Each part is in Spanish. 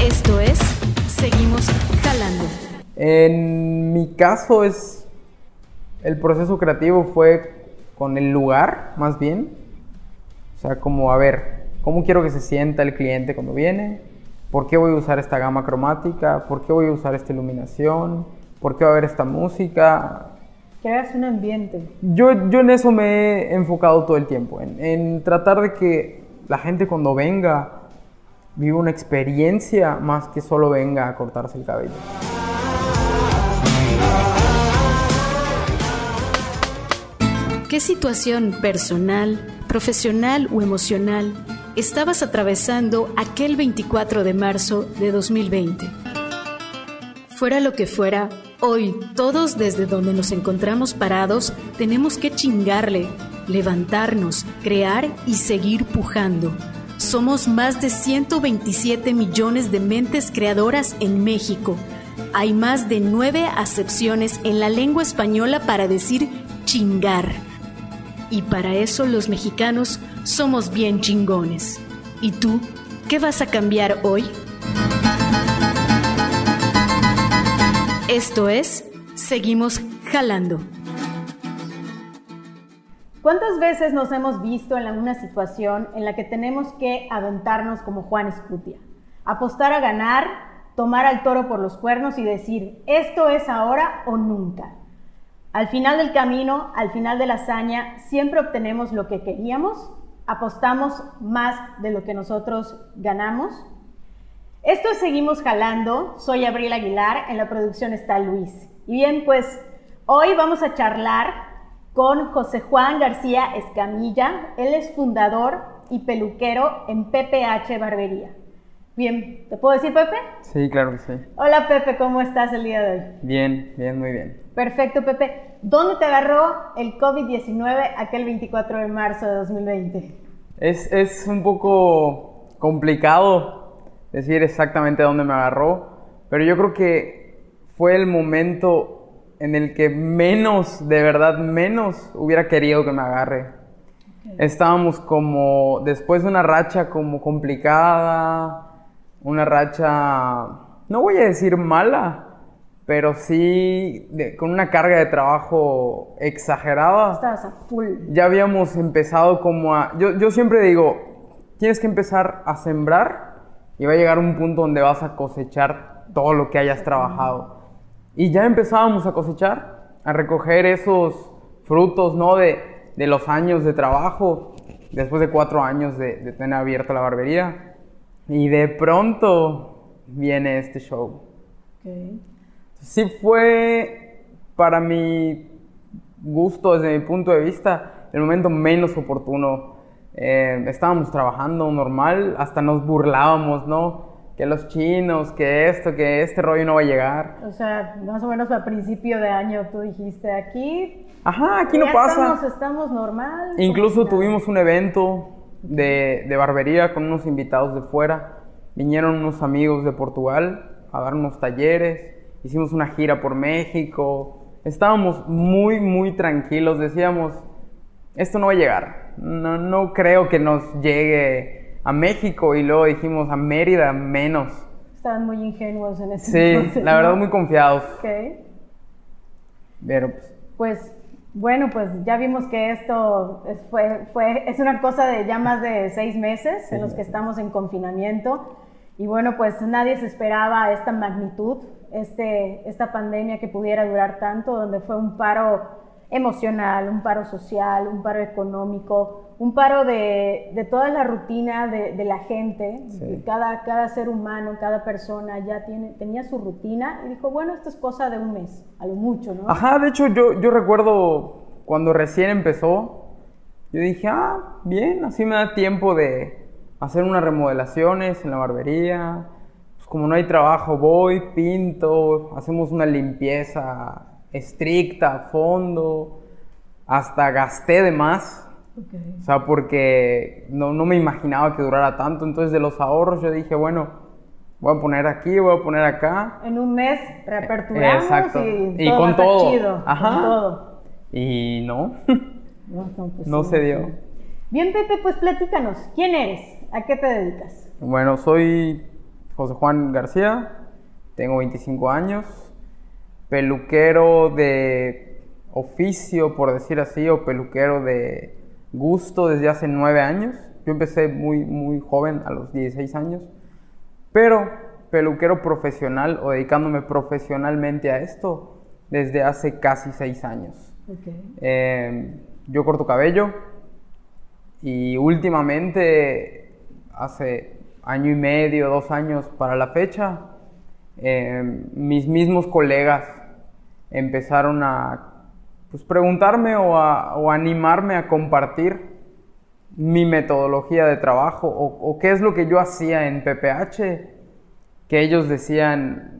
Esto es Seguimos Jalando. En mi caso es el proceso creativo fue con el lugar, más bien. O sea, como a ver, ¿cómo quiero que se sienta el cliente cuando viene? ¿Por qué voy a usar esta gama cromática? ¿Por qué voy a usar esta iluminación? ¿Por qué va a haber esta música? Creas un ambiente. Yo, yo en eso me he enfocado todo el tiempo, en, en tratar de que la gente cuando venga viva una experiencia más que solo venga a cortarse el cabello. ¿Qué situación personal, profesional o emocional estabas atravesando aquel 24 de marzo de 2020? Fuera lo que fuera, hoy todos desde donde nos encontramos parados tenemos que chingarle, levantarnos, crear y seguir pujando. Somos más de 127 millones de mentes creadoras en México. Hay más de nueve acepciones en la lengua española para decir chingar. Y para eso los mexicanos somos bien chingones. ¿Y tú? ¿Qué vas a cambiar hoy? Esto es Seguimos Jalando. ¿Cuántas veces nos hemos visto en una situación en la que tenemos que aventarnos como Juan Escutia? Apostar a ganar, tomar al toro por los cuernos y decir, esto es ahora o nunca. Al final del camino, al final de la hazaña, siempre obtenemos lo que queríamos, apostamos más de lo que nosotros ganamos. Esto es Seguimos Jalando, soy Abril Aguilar, en la producción está Luis. Y bien, pues hoy vamos a charlar con José Juan García Escamilla. Él es fundador y peluquero en PPH Barbería. Bien, ¿te puedo decir Pepe? Sí, claro que sí. Hola Pepe, ¿cómo estás el día de hoy? Bien, bien, muy bien. Perfecto, Pepe. ¿Dónde te agarró el COVID-19 aquel 24 de marzo de 2020? Es, es un poco complicado decir exactamente dónde me agarró, pero yo creo que fue el momento en el que menos, de verdad menos, hubiera querido que me agarre. Estábamos como, después de una racha como complicada, una racha, no voy a decir mala, pero sí con una carga de trabajo exagerada. Estabas a full. Ya habíamos empezado como a... Yo, yo siempre digo, tienes que empezar a sembrar y va a llegar un punto donde vas a cosechar todo lo que hayas trabajado. Y ya empezábamos a cosechar, a recoger esos frutos, ¿no? De, de los años de trabajo, después de cuatro años de, de tener abierta la barbería. Y de pronto viene este show. Okay. Sí fue, para mi gusto, desde mi punto de vista, el momento menos oportuno. Eh, estábamos trabajando normal, hasta nos burlábamos, ¿no? Que los chinos, que esto, que este rollo no va a llegar. O sea, más o menos a principio de año tú dijiste aquí. Ajá, aquí no pasa. Estamos, estamos normal. Incluso tuvimos un evento de, de, barbería con unos invitados de fuera. Vinieron unos amigos de Portugal a dar unos talleres. Hicimos una gira por México. Estábamos muy, muy tranquilos. Decíamos, esto no va a llegar. No, no creo que nos llegue a México y luego dijimos a Mérida menos. Estaban muy ingenuos en ese Sí, entonces, la ¿no? verdad muy confiados. Ok. Pero pues, Pues bueno, pues ya vimos que esto es, fue, fue, es una cosa de ya más de seis meses en los que estamos en confinamiento. Y bueno, pues nadie se esperaba esta magnitud, este, esta pandemia que pudiera durar tanto, donde fue un paro emocional, un paro social, un paro económico, un paro de, de toda la rutina de, de la gente. Sí. Cada, cada ser humano, cada persona ya tiene, tenía su rutina y dijo, bueno, esto es cosa de un mes, a lo mucho, ¿no? Ajá, de hecho yo, yo recuerdo cuando recién empezó, yo dije, ah, bien, así me da tiempo de hacer unas remodelaciones en la barbería. Pues como no hay trabajo, voy, pinto, hacemos una limpieza estricta, a fondo. Hasta gasté de más. Okay. O sea, porque no, no, me imaginaba que durara tanto. Entonces, de los ahorros, yo dije, bueno, voy a poner aquí, voy a poner acá. En un mes reaperturamos Exacto. y, y todo con todo. Chido, Ajá. Con todo. Y no. No, no, pues no sí, se dio. Bien, Pepe, pues platícanos. ¿Quién eres? ¿A qué te dedicas? Bueno, soy José Juan García, tengo 25 años, peluquero de oficio, por decir así, o peluquero de gusto desde hace 9 años. Yo empecé muy, muy joven, a los 16 años, pero peluquero profesional o dedicándome profesionalmente a esto desde hace casi 6 años. Eh, yo corto cabello y últimamente, hace año y medio, dos años para la fecha, eh, mis mismos colegas empezaron a pues, preguntarme o, a, animarme a compartir mi metodología de trabajo o, o, qué es lo que yo hacía en PPH, que ellos decían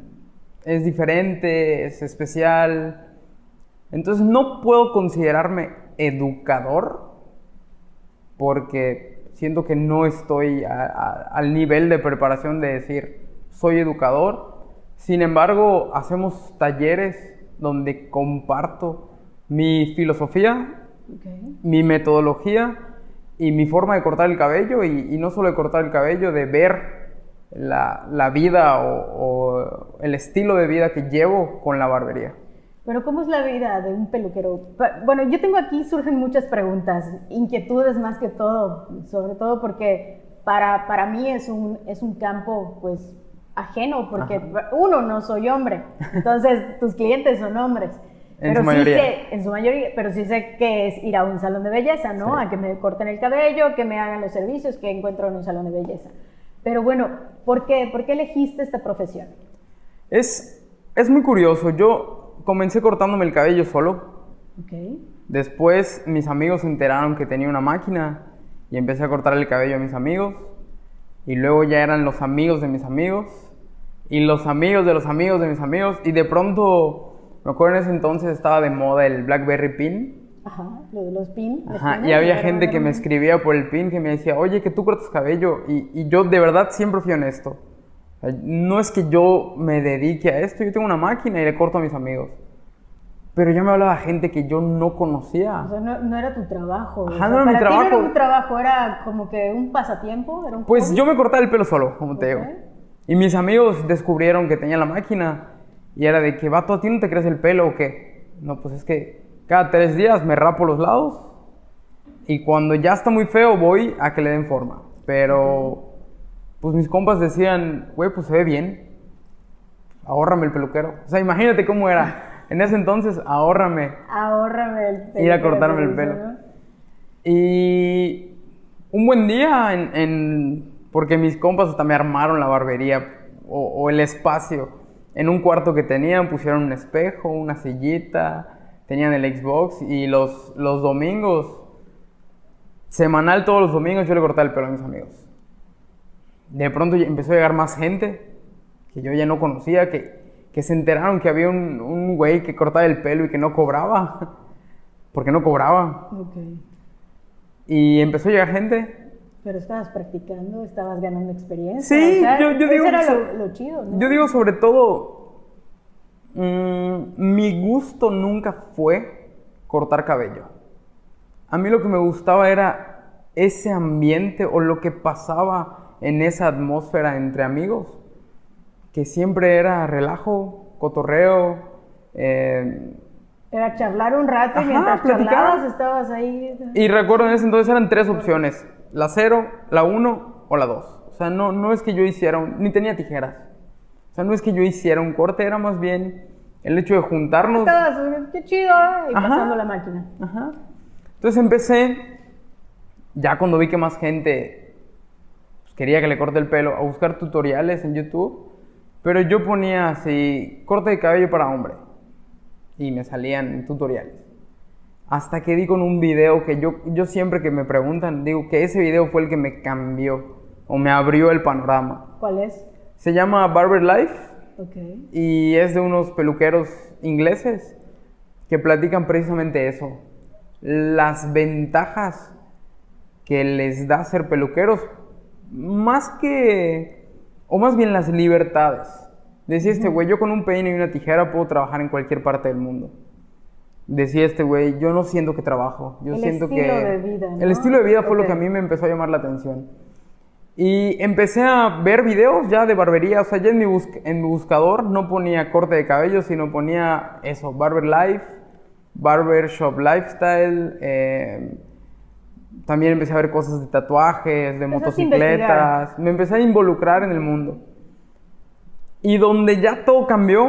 es diferente, es especial. Entonces no puedo considerarme educador porque siento que no estoy al nivel de preparación de decir soy educador. Sin embargo, hacemos talleres donde comparto mi filosofía, mi metodología y mi forma de cortar el cabello y, no solo de cortar el cabello, de ver la, vida o, el estilo de vida que llevo con la barbería. Pero ¿cómo es la vida de un peluquero? Bueno, yo tengo aquí, surgen muchas preguntas, inquietudes más que todo, sobre todo porque para, para mí es un, es un campo pues ajeno, porque uno, no soy hombre, entonces tus clientes son hombres. En pero su mayoría. Sí sé, en su mayoría, pero sí sé que es ir a un salón de belleza, ¿no? A que me corten el cabello, que me hagan los servicios que encuentro en un salón de belleza. Pero bueno, ¿por qué, ¿Por qué elegiste esta profesión? Es, es muy curioso. Yo comencé cortándome el cabello solo. Okay. Después mis amigos se enteraron que tenía una máquina y empecé a cortar el cabello a mis amigos. Y luego ya eran los amigos de mis amigos y los amigos de los amigos de mis amigos. Y de pronto, me acuerdo en ese entonces estaba de moda el Blackberry Pin. Ajá, lo de los pin. Ajá, y había gente que me escribía por el pin que me decía, oye, que tú cortas cabello. Y, y yo de verdad siempre fui honesto. no es que yo me dedique a esto, yo tengo una máquina y le corto a mis amigos. Pero ya me hablaba gente que yo no conocía. O sea, no, era tu trabajo. Ajá, no era mi trabajo. no era un trabajo, era como que un pasatiempo. ¿Era un pues yo me cortaba el pelo solo, como te digo. Y mis amigos descubrieron que tenía la máquina y era de que, vato, ¿a ti no te crees el pelo o qué? No, pues es que cada tres días me rapo los lados y cuando ya está muy feo voy a que le den forma. Pero, pues mis compas decían, güey, pues se ve bien, ahórrame el peluquero. O sea, imagínate cómo era. En ese entonces, ahórrame. Ahórrame el pelo. Ir a cortarme el pelo. Y un buen día en porque mis compas hasta me armaron la barbería o, el espacio. En un cuarto que tenían pusieron un espejo, una sillita, tenían el Xbox y los, los domingos, semanal todos los domingos yo le cortaba el pelo a mis amigos. De pronto empezó a llegar más gente que yo ya no conocía, que, que se enteraron que había un, un güey que cortaba el pelo y que no cobraba, porque no cobraba. Y empezó a llegar gente pero estabas practicando, estabas ganando experiencia. Sí, yo, digo. Eso era lo, chido, ¿no? Yo digo, sobre todo, mm, mi gusto nunca fue cortar cabello. A mí lo que me gustaba era ese ambiente o lo que pasaba en esa atmósfera entre amigos, que siempre era relajo, cotorreo. Eh, era charlar un rato y mientras charlabas estabas ahí. Y recuerdo en ese entonces eran tres opciones la 0, la 1 o la 2. O sea, no, no es que yo hiciera, un, ni tenía tijeras. O sea, no es que yo hiciera un corte, era más bien el hecho de juntarnos. Estabas, qué chido, y pasando la máquina. Ajá. Entonces empecé, ya cuando vi que más gente pues, quería que le corte el pelo, a buscar tutoriales en YouTube. Pero yo ponía así, corte de cabello para hombre. Y me salían tutoriales. Hasta que di con un video que yo, yo siempre que me preguntan, digo que ese video fue el que me cambió o me abrió el panorama. ¿Cuál es? Se llama Barber Life. Okay. Y es de unos peluqueros ingleses que platican precisamente eso. Las ventajas que les da ser peluqueros, más que, o más bien las libertades. Decía este güey, yo con un peine y una tijera puedo trabajar en cualquier parte del mundo decía este güey, yo no siento que trabajo, yo el siento que... De vida, El estilo de vida fue lo que a mí me empezó a llamar la atención. Y empecé a ver videos ya de barbería, o sea, ya en mi, bus- en mi buscador no ponía corte de cabello, sino ponía eso, Barber Life, Barber Shop Lifestyle. eh, también empecé a ver cosas de tatuajes, de motocicletas. Me empecé a involucrar en el mundo. Y donde ya todo cambió,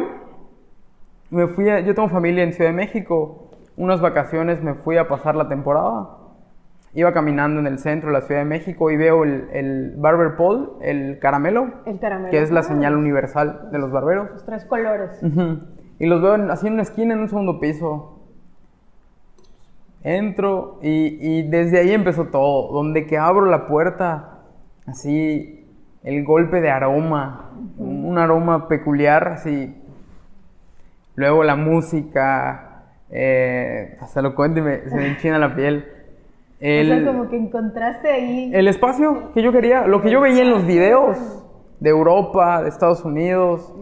me fui a- yo tengo familia en Ciudad de México. Unas vacaciones me fui a pasar la temporada. Iba caminando en el centro de la Ciudad de México y veo el, el Barber Pole, el caramelo, El caramelo. que es la Ah, señal universal de los barberos. Los tres colores. Y los veo en- así en una esquina, en un segundo piso. Entro y, y desde ahí empezó todo. Donde que abro la puerta, así el golpe de aroma, un aroma peculiar, así. Luego la música, eh, hasta lo cuento y me- se me enchina la piel. El, O sea, como que encontraste ahí. el espacio que yo quería, lo que yo veía en los videos de Europa, de Estados Unidos,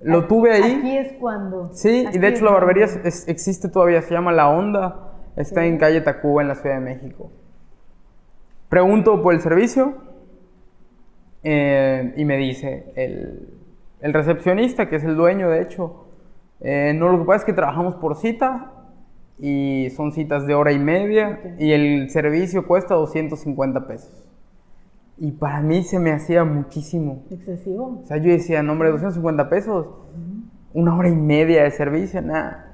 lo tuve ahí. Aquí es cuando. Sí, y aquí de es hecho la barbería es- existe todavía, se llama La Onda, está en calle Tacuba en la Ciudad de México. Pregunto por el servicio eh, y me dice el, el recepcionista, que es el dueño de hecho, eh, no, lo que pasa es que trabajamos por cita y son citas de hora y media y el servicio cuesta 250 pesos. Y para mí se me hacía muchísimo. Excesivo. O sea, yo decía, no, hombre, 250 pesos, una hora y media de servicio, nada.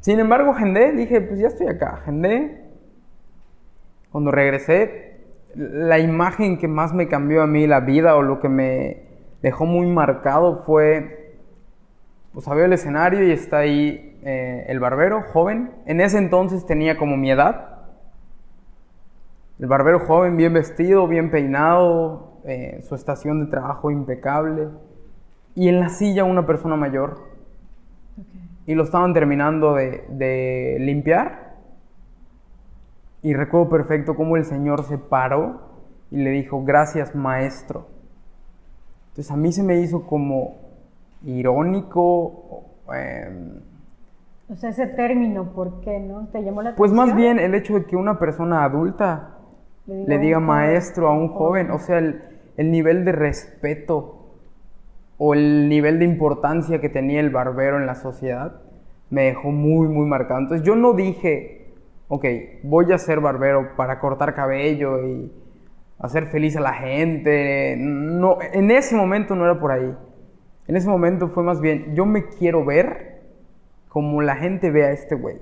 Sin embargo, agendé, dije, pues ya estoy acá, agendé. Cuando regresé, la imagen que más me cambió a mí la vida o lo que me dejó muy marcado fue, pues veo el escenario y está ahí eh, el barbero, joven. En ese entonces tenía como mi edad. El barbero joven, bien vestido, bien peinado, eh, su estación de trabajo impecable. Y en la silla una persona mayor. Y lo estaban terminando de, de limpiar. Y recuerdo perfecto cómo el señor se paró y le dijo, gracias maestro. Entonces a mí se me hizo como irónico. em, O sea, ese término, ¿por qué no? ¿Te llamó la pues atención? más bien el hecho de que una persona adulta le diga a un joven, maestro a un joven, o sea, el, el nivel de respeto o el nivel de importancia que tenía el barbero en la sociedad me dejó muy, muy marcado. Entonces yo no dije, ok, voy a ser barbero para cortar cabello y hacer feliz a la gente. No, en ese momento no era por ahí. En ese momento fue más bien, yo me quiero ver como la gente ve a este güey.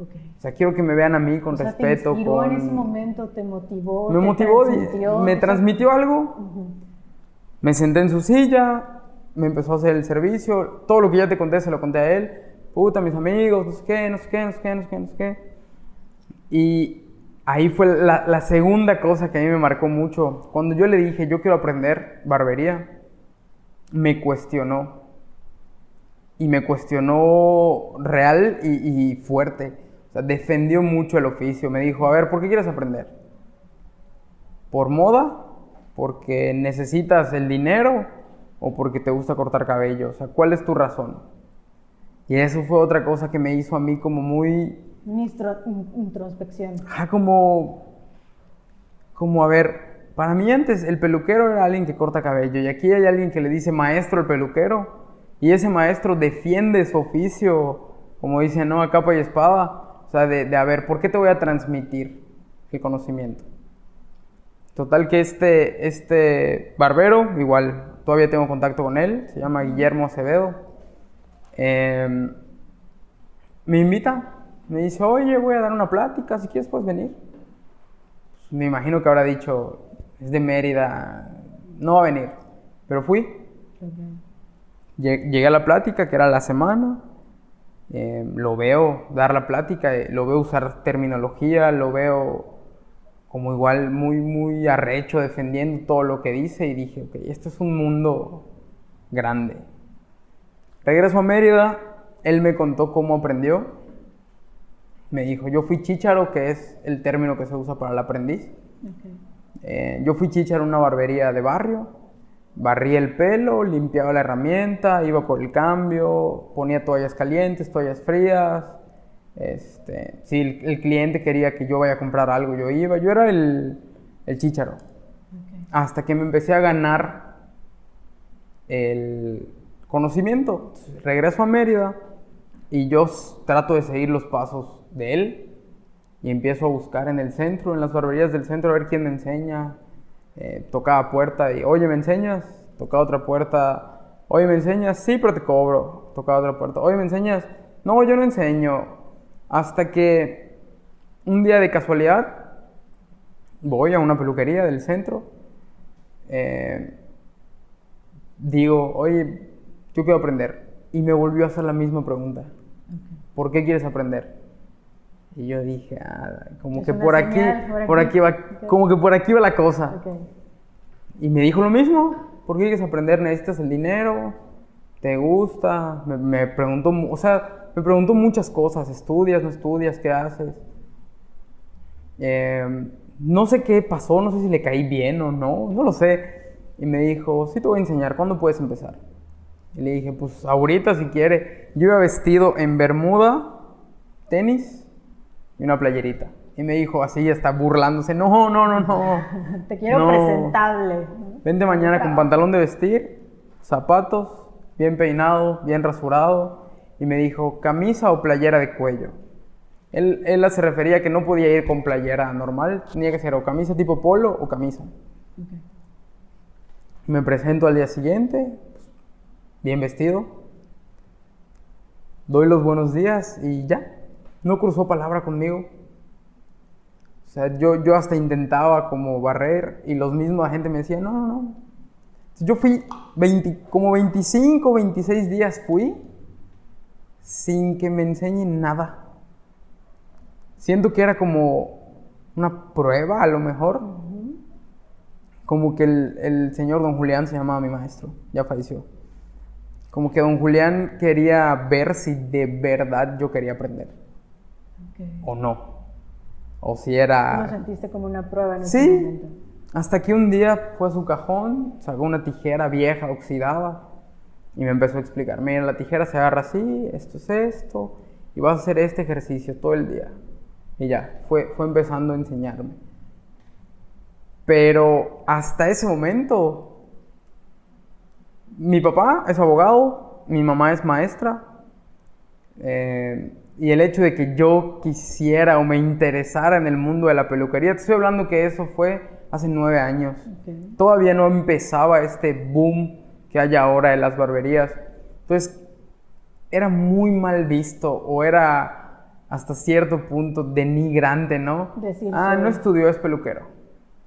Ok. O sea, quiero que me vean a mí con O sea, respeto, te inspiró con... en ese momento, te motivó. Me te motivó, transmitió, me transmitió algo. ujú. Me senté en su silla, me empezó a hacer el servicio. Todo lo que ya te conté se lo conté a él. Puta, mis amigos, no sé qué, no sé qué, no sé qué, no sé qué, no sé qué. Y ahí fue la, la segunda cosa que a mí me marcó mucho. Cuando yo le dije, yo quiero aprender barbería, me cuestionó. Y me cuestionó real y, y fuerte. O sea, defendió mucho el oficio. Me dijo, a ver, ¿por qué quieres aprender? ¿Por moda? ¿Porque necesitas el dinero? ¿O porque te gusta cortar cabello? O sea, ¿cuál es tu razón? Y eso fue otra cosa que me hizo a mí como muy... Una introspección. Ajá, como... Como, a ver, para mí antes el peluquero era alguien que corta cabello y aquí hay alguien que le dice maestro al peluquero y ese maestro defiende su oficio, como dicen, ¿no? A capa y espada. O sea, de, de a ver, ¿por qué te voy a transmitir el conocimiento? Total que este, este barbero, igual todavía tengo contacto con él, se llama Guillermo Acevedo. Em, me invita, me dice, oye, voy a dar una plática, si quieres puedes venir. Me imagino que habrá dicho, es de Mérida, no va a venir, pero fui. Lle- Llegué a la plática, que era la semana, eh, lo veo dar la plática, eh, lo veo usar terminología, lo veo como igual muy, muy arrecho defendiendo todo lo que dice y dije, ok, esto es un mundo grande. Regreso a Mérida, él me contó cómo aprendió. Me dijo, yo fui chícharo, que es el término que se usa para el aprendiz. Eh, yo fui chícharo en una barbería de barrio, barría el pelo, limpiaba la herramienta, iba por el cambio, ponía toallas calientes, toallas frías. Este, si el, el cliente quería que yo vaya a comprar algo, yo iba. Yo era el, el chícharo. hasta que me empecé a ganar el conocimiento. Regreso a Mérida y yo trato de seguir los pasos de él y empiezo a buscar en el centro, en las barberías del centro, a ver quién me enseña. Eh, tocaba puerta y, oye, ¿me enseñas? Tocaba otra puerta, oye, ¿me enseñas? Sí, pero te cobro. Tocaba otra puerta, oye, ¿me enseñas? No, yo no enseño. Hasta que un día de casualidad voy a una peluquería del centro. Eh, digo, oye, yo quiero aprender. Y me volvió a hacer la misma pregunta. ¿Por qué quieres aprender? Y yo dije, ah, como que por aquí, por aquí, va, como que por aquí va la cosa. Y me dijo lo mismo, ¿por qué quieres aprender? ¿Necesitas el dinero? ¿Te gusta? Me, preguntó, o sea, me preguntó muchas cosas, ¿estudias, no estudias, qué haces? Em, no sé qué pasó, no sé si le caí bien o no, no lo sé. Y me dijo, sí te voy a enseñar, ¿cuándo puedes empezar? Y le dije, pues ahorita si quiere. Yo iba vestido en bermuda, tenis y una playerita. Y me dijo así, está burlándose, no, no, no, no. Te quiero presentable. Vente mañana con pantalón de vestir, zapatos, bien peinado, bien rasurado. Y me dijo, camisa o playera de cuello. Él, él se refería a que no podía ir con playera normal, tenía que ser o camisa tipo polo o camisa. Me presento al día siguiente, bien vestido, doy los buenos días y ya, no cruzó palabra conmigo. O sea, yo, yo hasta intentaba como barrer y los mismos gente me decía, no, no, no. Yo fui 20, como 25, 26 días fui sin que me enseñen nada. Siento que era como una prueba a lo mejor. Como que el, el señor don Julián se llamaba mi maestro, ya falleció como que don Julián quería ver si de verdad yo quería aprender. O no. O si era... ¿Lo sentiste como una prueba en ese sí. momento? Hasta que un día fue a su cajón, sacó una tijera vieja, oxidada, y me empezó a explicar, mira, la tijera se agarra así, esto es esto, y vas a hacer este ejercicio todo el día. Y ya, fue, fue empezando a enseñarme. Pero hasta ese momento mi papá es abogado, mi mamá es maestra, eh, y el hecho de que yo quisiera o me interesara en el mundo de la peluquería, te estoy hablando que eso fue hace nueve años. Todavía no empezaba este boom que hay ahora en las barberías. Entonces, era muy mal visto o era hasta cierto punto denigrante, ¿no? ah, no estudió, es peluquero.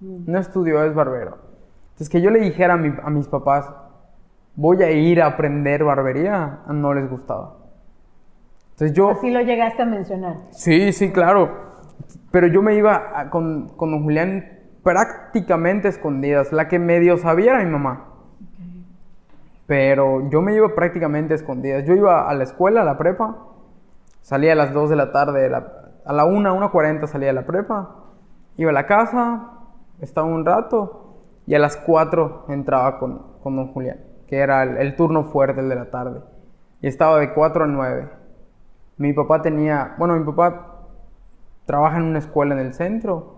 Mm. No estudió, es barbero. Entonces, que yo le dijera a mis papás, voy a ir a aprender barbería, no les gustaba. Entonces yo... Así lo llegaste a mencionar. Sí, sí, claro. Pero yo me iba con, con don Julián prácticamente escondidas. La que medio sabía era mi mamá. Pero yo me iba prácticamente escondidas. Yo iba a la escuela, a la prepa. Salía a las 2 de la tarde, a la 1, 1.40 salía a la prepa. Iba a la casa, estaba un rato y a las 4 entraba con, con don Julián que era el, turno fuerte, el de la tarde. Y estaba de 4 a 9. Mi papá tenía, bueno, mi papá trabaja en una escuela en el centro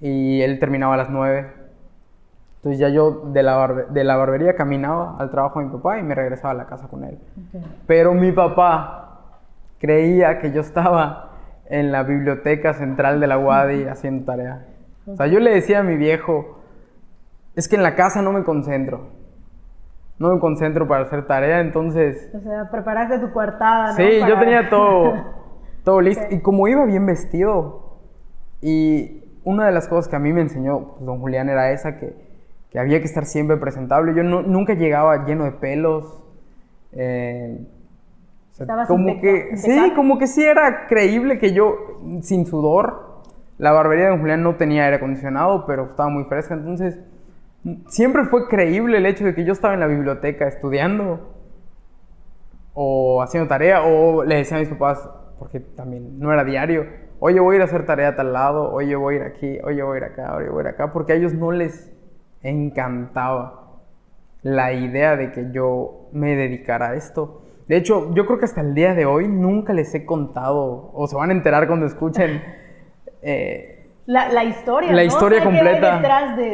y él terminaba a las 9. Entonces ya yo de la, de la barbería caminaba al trabajo de mi papá y me regresaba a la casa con él. Pero mi papá creía que yo estaba en la biblioteca central de la UADI haciendo tarea. O sea, yo le decía a mi viejo, es que en la casa no me concentro no me concentro para hacer tarea, entonces... O sea, preparaste tu cuartada, ¿no? Sí, yo tenía todo, todo listo. Y como iba bien vestido, y una de las cosas que a mí me enseñó pues, don Julián era esa, que, que, había que estar siempre presentable. Yo nunca llegaba lleno de pelos. Eh, como que, sí, como que sí era creíble que yo, sin sudor, la barbería de don Julián no tenía aire acondicionado, pero estaba muy fresca, entonces siempre fue creíble el hecho de que yo estaba en la biblioteca estudiando o haciendo tarea o le decía a mis papás, porque también no era diario, oye voy a ir a hacer tarea a tal lado, oye voy a ir aquí, oye voy a ir acá, oye voy a ir acá, porque a ellos no les encantaba la idea de que yo me dedicara a esto. De hecho, yo creo que hasta el día de hoy nunca les he contado, o se van a enterar cuando escuchen eh, la, historia. La historia completa.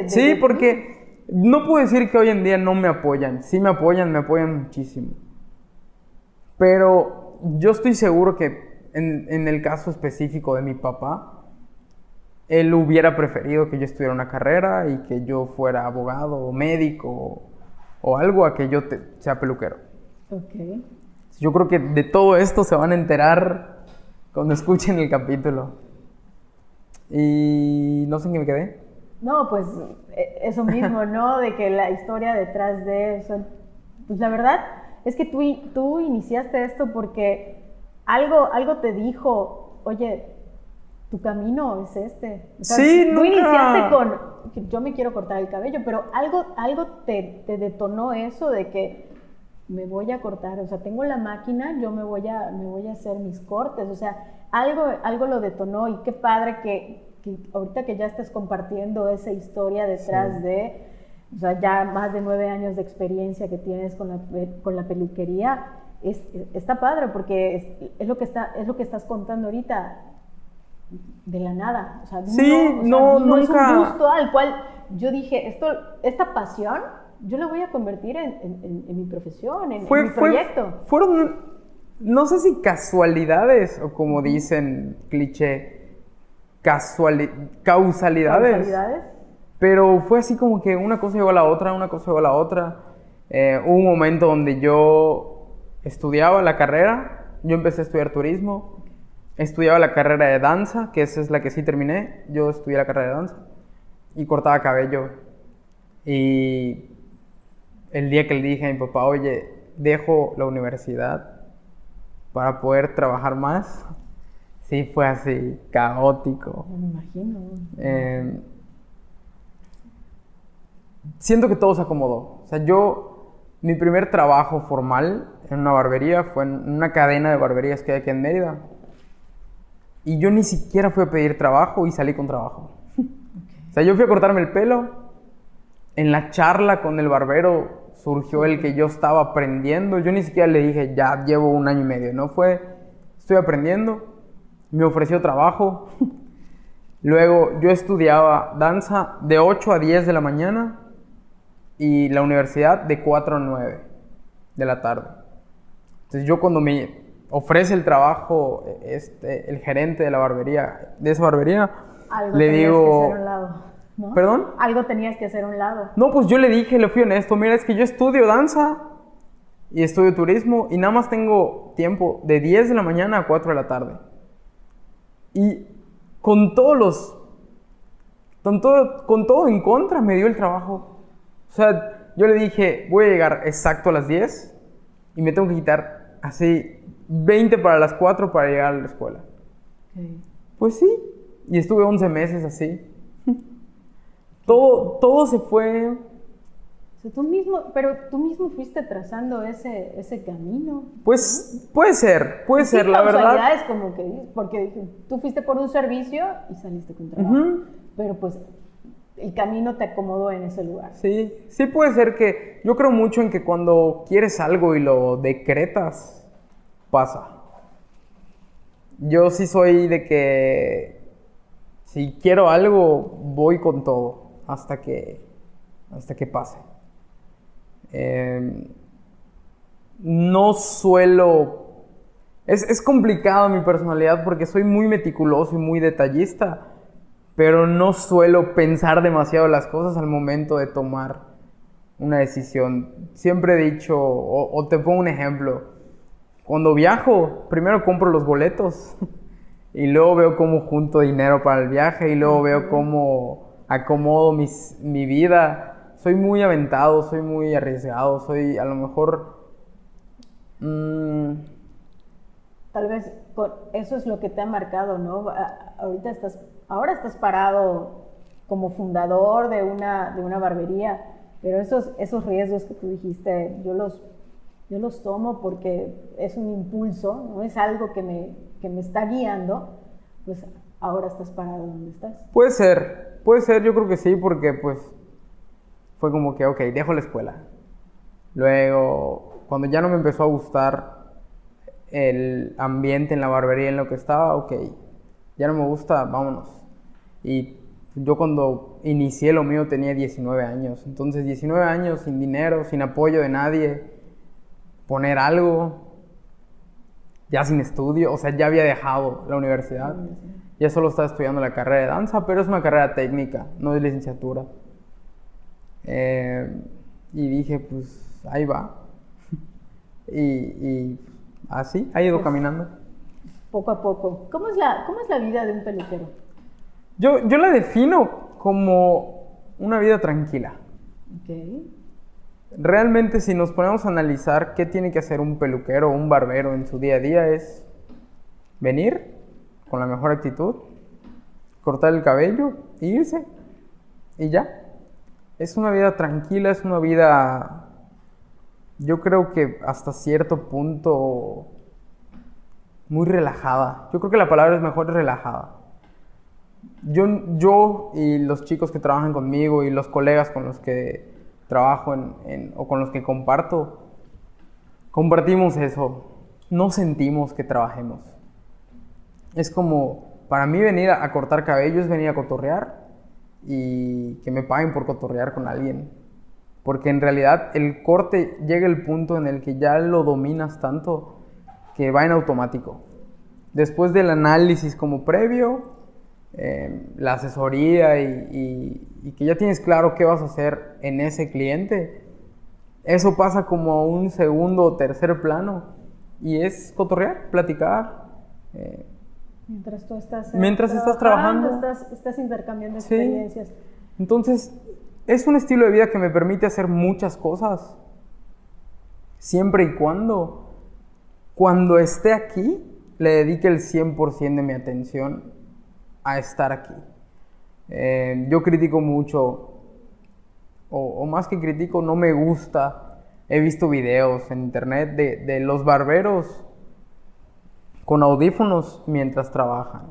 sí, porque No puedo decir que hoy en día no me apoyan. Sí me apoyan, me apoyan muchísimo. Pero yo estoy seguro que en, en el caso específico de mi papá, él hubiera preferido que yo estudiara una carrera y que yo fuera abogado o médico o, o algo a que yo te- sea peluquero. Ok. Yo creo que de todo esto se van a enterar cuando escuchen el capítulo. Y no sé en qué me quedé. No, pues eh, eso mismo, ¿no? De que la historia detrás de eso. Pues la verdad es que tú, tú iniciaste esto porque algo, algo te dijo, oye, tu camino es este. O sea, Sí, Tú nunca- iniciaste con, yo me quiero cortar el cabello, pero algo, algo te, te detonó eso de que me voy a cortar, o sea, tengo la máquina, yo me voy a, me voy a hacer mis cortes, o sea, algo, algo lo detonó y qué padre que, que ahorita que ya estés compartiendo esa historia detrás de, o sea, ya más de nueve años de experiencia que tienes con la, con la peluquería, es, está padre porque es, es lo que está, es lo que estás contando ahorita de la nada, o sea, Sí, o sea, no, es nunca- un gusto al cual yo dije, esto, esta pasión, yo la voy a convertir en, en- en- en mi profesión, en, Fue, mi fue- proyecto. fueron, no sé si casualidades o como dicen cliché, casuali- causalidades. ¿Causalidades? Pero fue así como que una cosa llegó a la otra, una cosa llegó a la otra. Eh, hubo un momento donde yo estudiaba la carrera, yo empecé a estudiar turismo, estudiaba la carrera de danza, que esa es la que sí terminé, yo estudié la carrera de danza, y cortaba cabello. Y el día que le dije a mi papá, oye, dejo la universidad para poder trabajar más, sí fue así, caótico. Me imagino. Eh, siento que todo se acomodó. O sea, yo, mi primer trabajo formal en una barbería fue en una cadena de barberías que hay aquí en Mérida. Y yo ni siquiera fui a pedir trabajo y salí con trabajo. O sea, yo fui a cortarme el pelo. En la charla con el barbero surgió el que yo estaba aprendiendo. Yo ni siquiera le dije, ya llevo un año y medio. No fue, estoy aprendiendo. Me ofreció trabajo. Luego yo estudiaba danza de 8 a 10 de la mañana y la universidad de 4 a 9 de la tarde. Entonces yo cuando me ofrece el trabajo este, el gerente de la barbería, de esa barbería, Algo le que ¿Perdón? Algo tenías que hacer a un lado. No, pues yo le dije, le fui honesto, mira, es que yo estudio danza y estudio turismo y nada más tengo tiempo de 10 de la mañana a 4 de la tarde. Y con todos los, con todo, con todo en contra me dio el trabajo. O sea, yo le dije, voy a llegar exacto a las 10 y me tengo que quitar así 20 para las 4 para llegar a la escuela. Pues sí, y estuve 11 meses así. Todo, todo se fue. O sea, tú mismo, pero tú mismo fuiste trazando ese, ese camino. Pues puede ser, puede ser, la verdad. causalidades como que, porque tú fuiste por un servicio y saliste con trabajo. Pero pues el camino te acomodó en ese lugar. Sí, sí puede ser que. Yo creo mucho en que cuando quieres algo y lo decretas, pasa. Yo sí soy de que. Si quiero algo, voy con todo hasta que. hasta que pase. Eh, no suelo. Es, es complicado mi personalidad porque soy muy meticuloso y muy detallista, pero no suelo pensar demasiado las cosas al momento de tomar una decisión. Siempre he dicho, o, o te pongo un ejemplo, cuando viajo, primero compro los boletos y luego veo cómo junto dinero para el viaje y luego veo cómo acomodo mis- mi vida. Soy muy aventado, soy muy arriesgado, soy a lo mejor... mm, Tal vez con- eso es lo que te ha marcado, ¿no? Ahorita estás, ahora estás parado como fundador de una, de una barbería, pero esos, esos riesgos que tú dijiste, yo los, yo los tomo porque es un impulso, ¿no? Es algo que me, que me está guiando, pues ahora estás parado donde estás. Puede ser, puede ser, yo creo que sí, porque pues fue como que, ok, dejo la escuela. Luego, cuando ya no me empezó a gustar el ambiente en la barbería en lo que estaba, ok, ya no me gusta, vámonos. Y Yo cuando inicié lo mío tenía 19 años. Entonces 19 años sin dinero, sin apoyo de nadie, poner algo, ya sin estudio, o sea, ya había dejado la universidad. Ya solo estaba estudiando la carrera de danza, pero es una carrera técnica, no es licenciatura. Eh, y dije, pues ahí va. y, y, así, ha ido Pues, caminando. Poco a poco. ¿Cómo es la, cómo es la vida de un peluquero? Yo, yo la defino como una vida tranquila. Ok. Realmente si nos ponemos a analizar qué tiene que hacer un peluquero o un barbero en su día a día es venir con la mejor actitud, cortar el cabello irse. Y ya. Es una vida tranquila, es una vida, yo creo que hasta cierto punto muy relajada. Yo creo que la palabra es mejor relajada. Yo, yo y los chicos que trabajan conmigo y los colegas con los que trabajo o con los que comparto, compartimos eso. No sentimos que trabajemos. Es como, para mí venir a, cortar cabello es venir a cotorrear y que me paguen por cotorrear con alguien. Porque en realidad el corte llega el punto en el que ya lo dominas tanto que va en automático. Después del análisis como previo, eh, la asesoría y, y- y que ya tienes claro qué vas a hacer en ese cliente, eso pasa como a un segundo o tercer plano y es cotorrear, platicar. eh, Mientras tú estás... eh, Mientras estás trabajando. Estás, estás intercambiando Sí. experiencias. Entonces, es un estilo de vida que me permite hacer muchas cosas. Siempre y cuando, cuando esté aquí, le dedique el 100% de mi atención a estar aquí. Eh, yo critico mucho, o, o más que critico, no me gusta. He visto videos en internet de, de los barberos con audífonos mientras trabajan.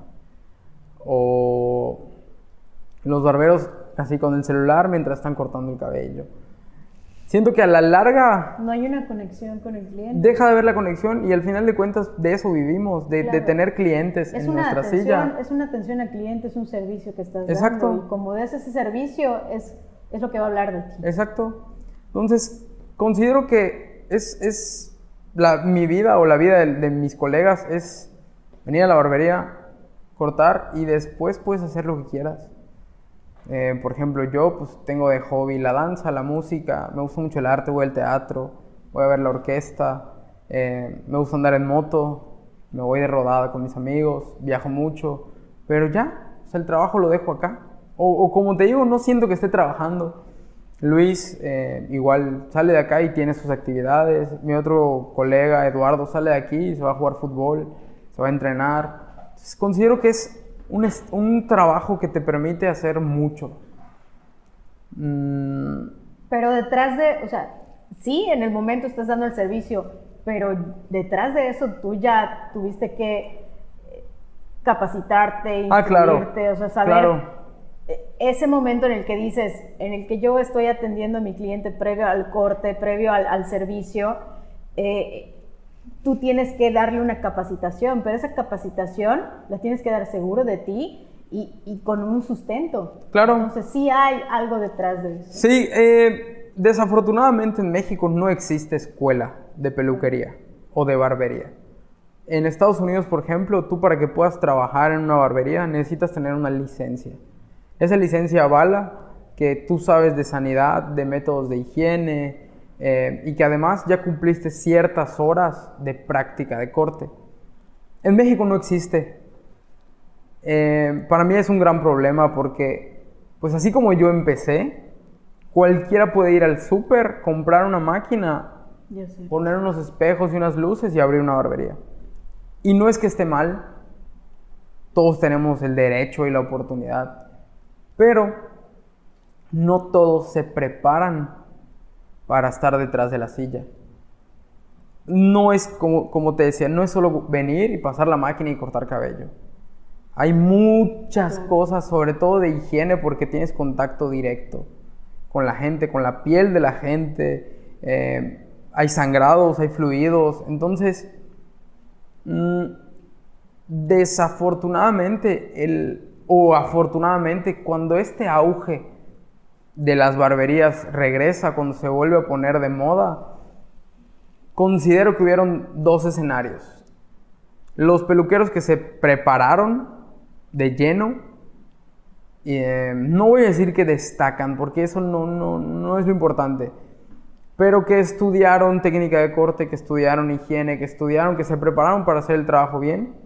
O los barberos así con el celular mientras están cortando el cabello. Siento que a la larga No hay una conexión con el cliente. deja de haber la conexión y al final de cuentas de eso vivimos, de, tener clientes es en una nuestra atención, silla. es una atención al cliente, es un servicio que estás Exacto. dando y como des ese servicio es, es lo que va a hablar de ti. Exacto. Entonces, considero que es, es la, mi vida o la vida de, mis colegas es venir a la barbería, cortar y después puedes hacer lo que quieras. Eh, por ejemplo, yo pues tengo de hobby la danza, la música, me gusta mucho el arte, voy al teatro, voy a ver la orquesta, eh, me gusta andar en moto, me voy de rodada con mis amigos, viajo mucho, pero ya, el trabajo lo dejo acá. O como te digo, no siento que esté trabajando. Luis eh, igual sale de acá y tiene sus actividades. Mi otro colega, Eduardo, sale de aquí y se va a jugar fútbol, se va a entrenar. Entonces, considero que es un, un trabajo que te permite hacer mucho. Mm, Pero detrás de, o sea, sí, en el momento estás dando el servicio, pero detrás de eso tú ya tuviste que eh, capacitarte, Ah, claro, o sea, saber claro. Ese momento en el que dices, en el que yo estoy atendiendo a mi cliente previo al corte, previo al, al servicio, eh, tú tienes que darle una capacitación, pero esa capacitación la tienes que dar seguro de ti y, y con un sustento. Claro. Entonces sí hay algo detrás de eso. Sí, eh, desafortunadamente en México no existe escuela de peluquería o de barbería. En Estados Unidos, por ejemplo, tú para que puedas trabajar en una barbería necesitas tener una licencia. Esa licencia avala que tú sabes de sanidad, de métodos de higiene eh, y que además ya cumpliste ciertas horas de práctica de corte. En México no existe. Eh, para mí es un gran problema porque, pues así como yo empecé, cualquiera puede ir al súper, comprar una máquina, poner unos espejos y unas luces y abrir una barbería. Y no es que esté mal, todos tenemos el derecho y la oportunidad, pero no todos se preparan para estar detrás de la silla. No es como, como te decía, no es solo venir y pasar la máquina y cortar cabello. Hay muchas cosas, sobre todo de higiene, porque tienes contacto directo con la gente, con la piel de la gente. eh, hay sangrados, hay fluidos. Entonces, mm, desafortunadamente, el o afortunadamente, cuando este auge de las barberías regresa, cuando se vuelve a poner de moda, considero que hubieron dos escenarios. Los peluqueros que se prepararon de lleno, eh, no voy a decir que destacan, porque eso no, no, no es lo importante, pero que estudiaron técnica de corte, que estudiaron higiene, que estudiaron, que se prepararon para hacer el trabajo bien.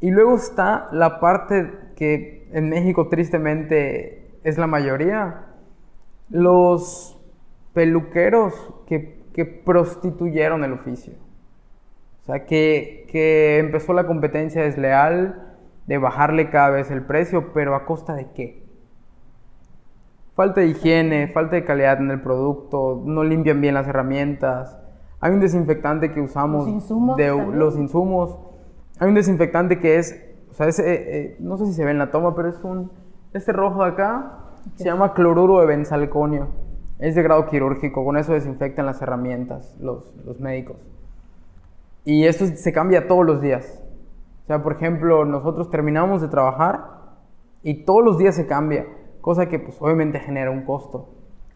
Y luego está la parte que en México tristemente es la mayoría, los peluqueros que, que prostituyeron el oficio. O sea, que, que empezó la competencia desleal de bajarle cada vez el precio, pero a costa de qué? Falta de higiene, falta de calidad en el producto, no limpian bien las herramientas. Hay un desinfectante que usamos Los insumos de también. los insumos. Hay un desinfectante que es, o sea, ese, eh, eh, no sé si se ve en la toma, pero es un, este rojo de acá se llama cloruro de benzalconio. Es de grado quirúrgico, con eso desinfectan las herramientas los, los médicos. Y esto se cambia todos los días. O sea, por ejemplo, nosotros terminamos de trabajar y todos los días se cambia, cosa que pues obviamente genera un costo.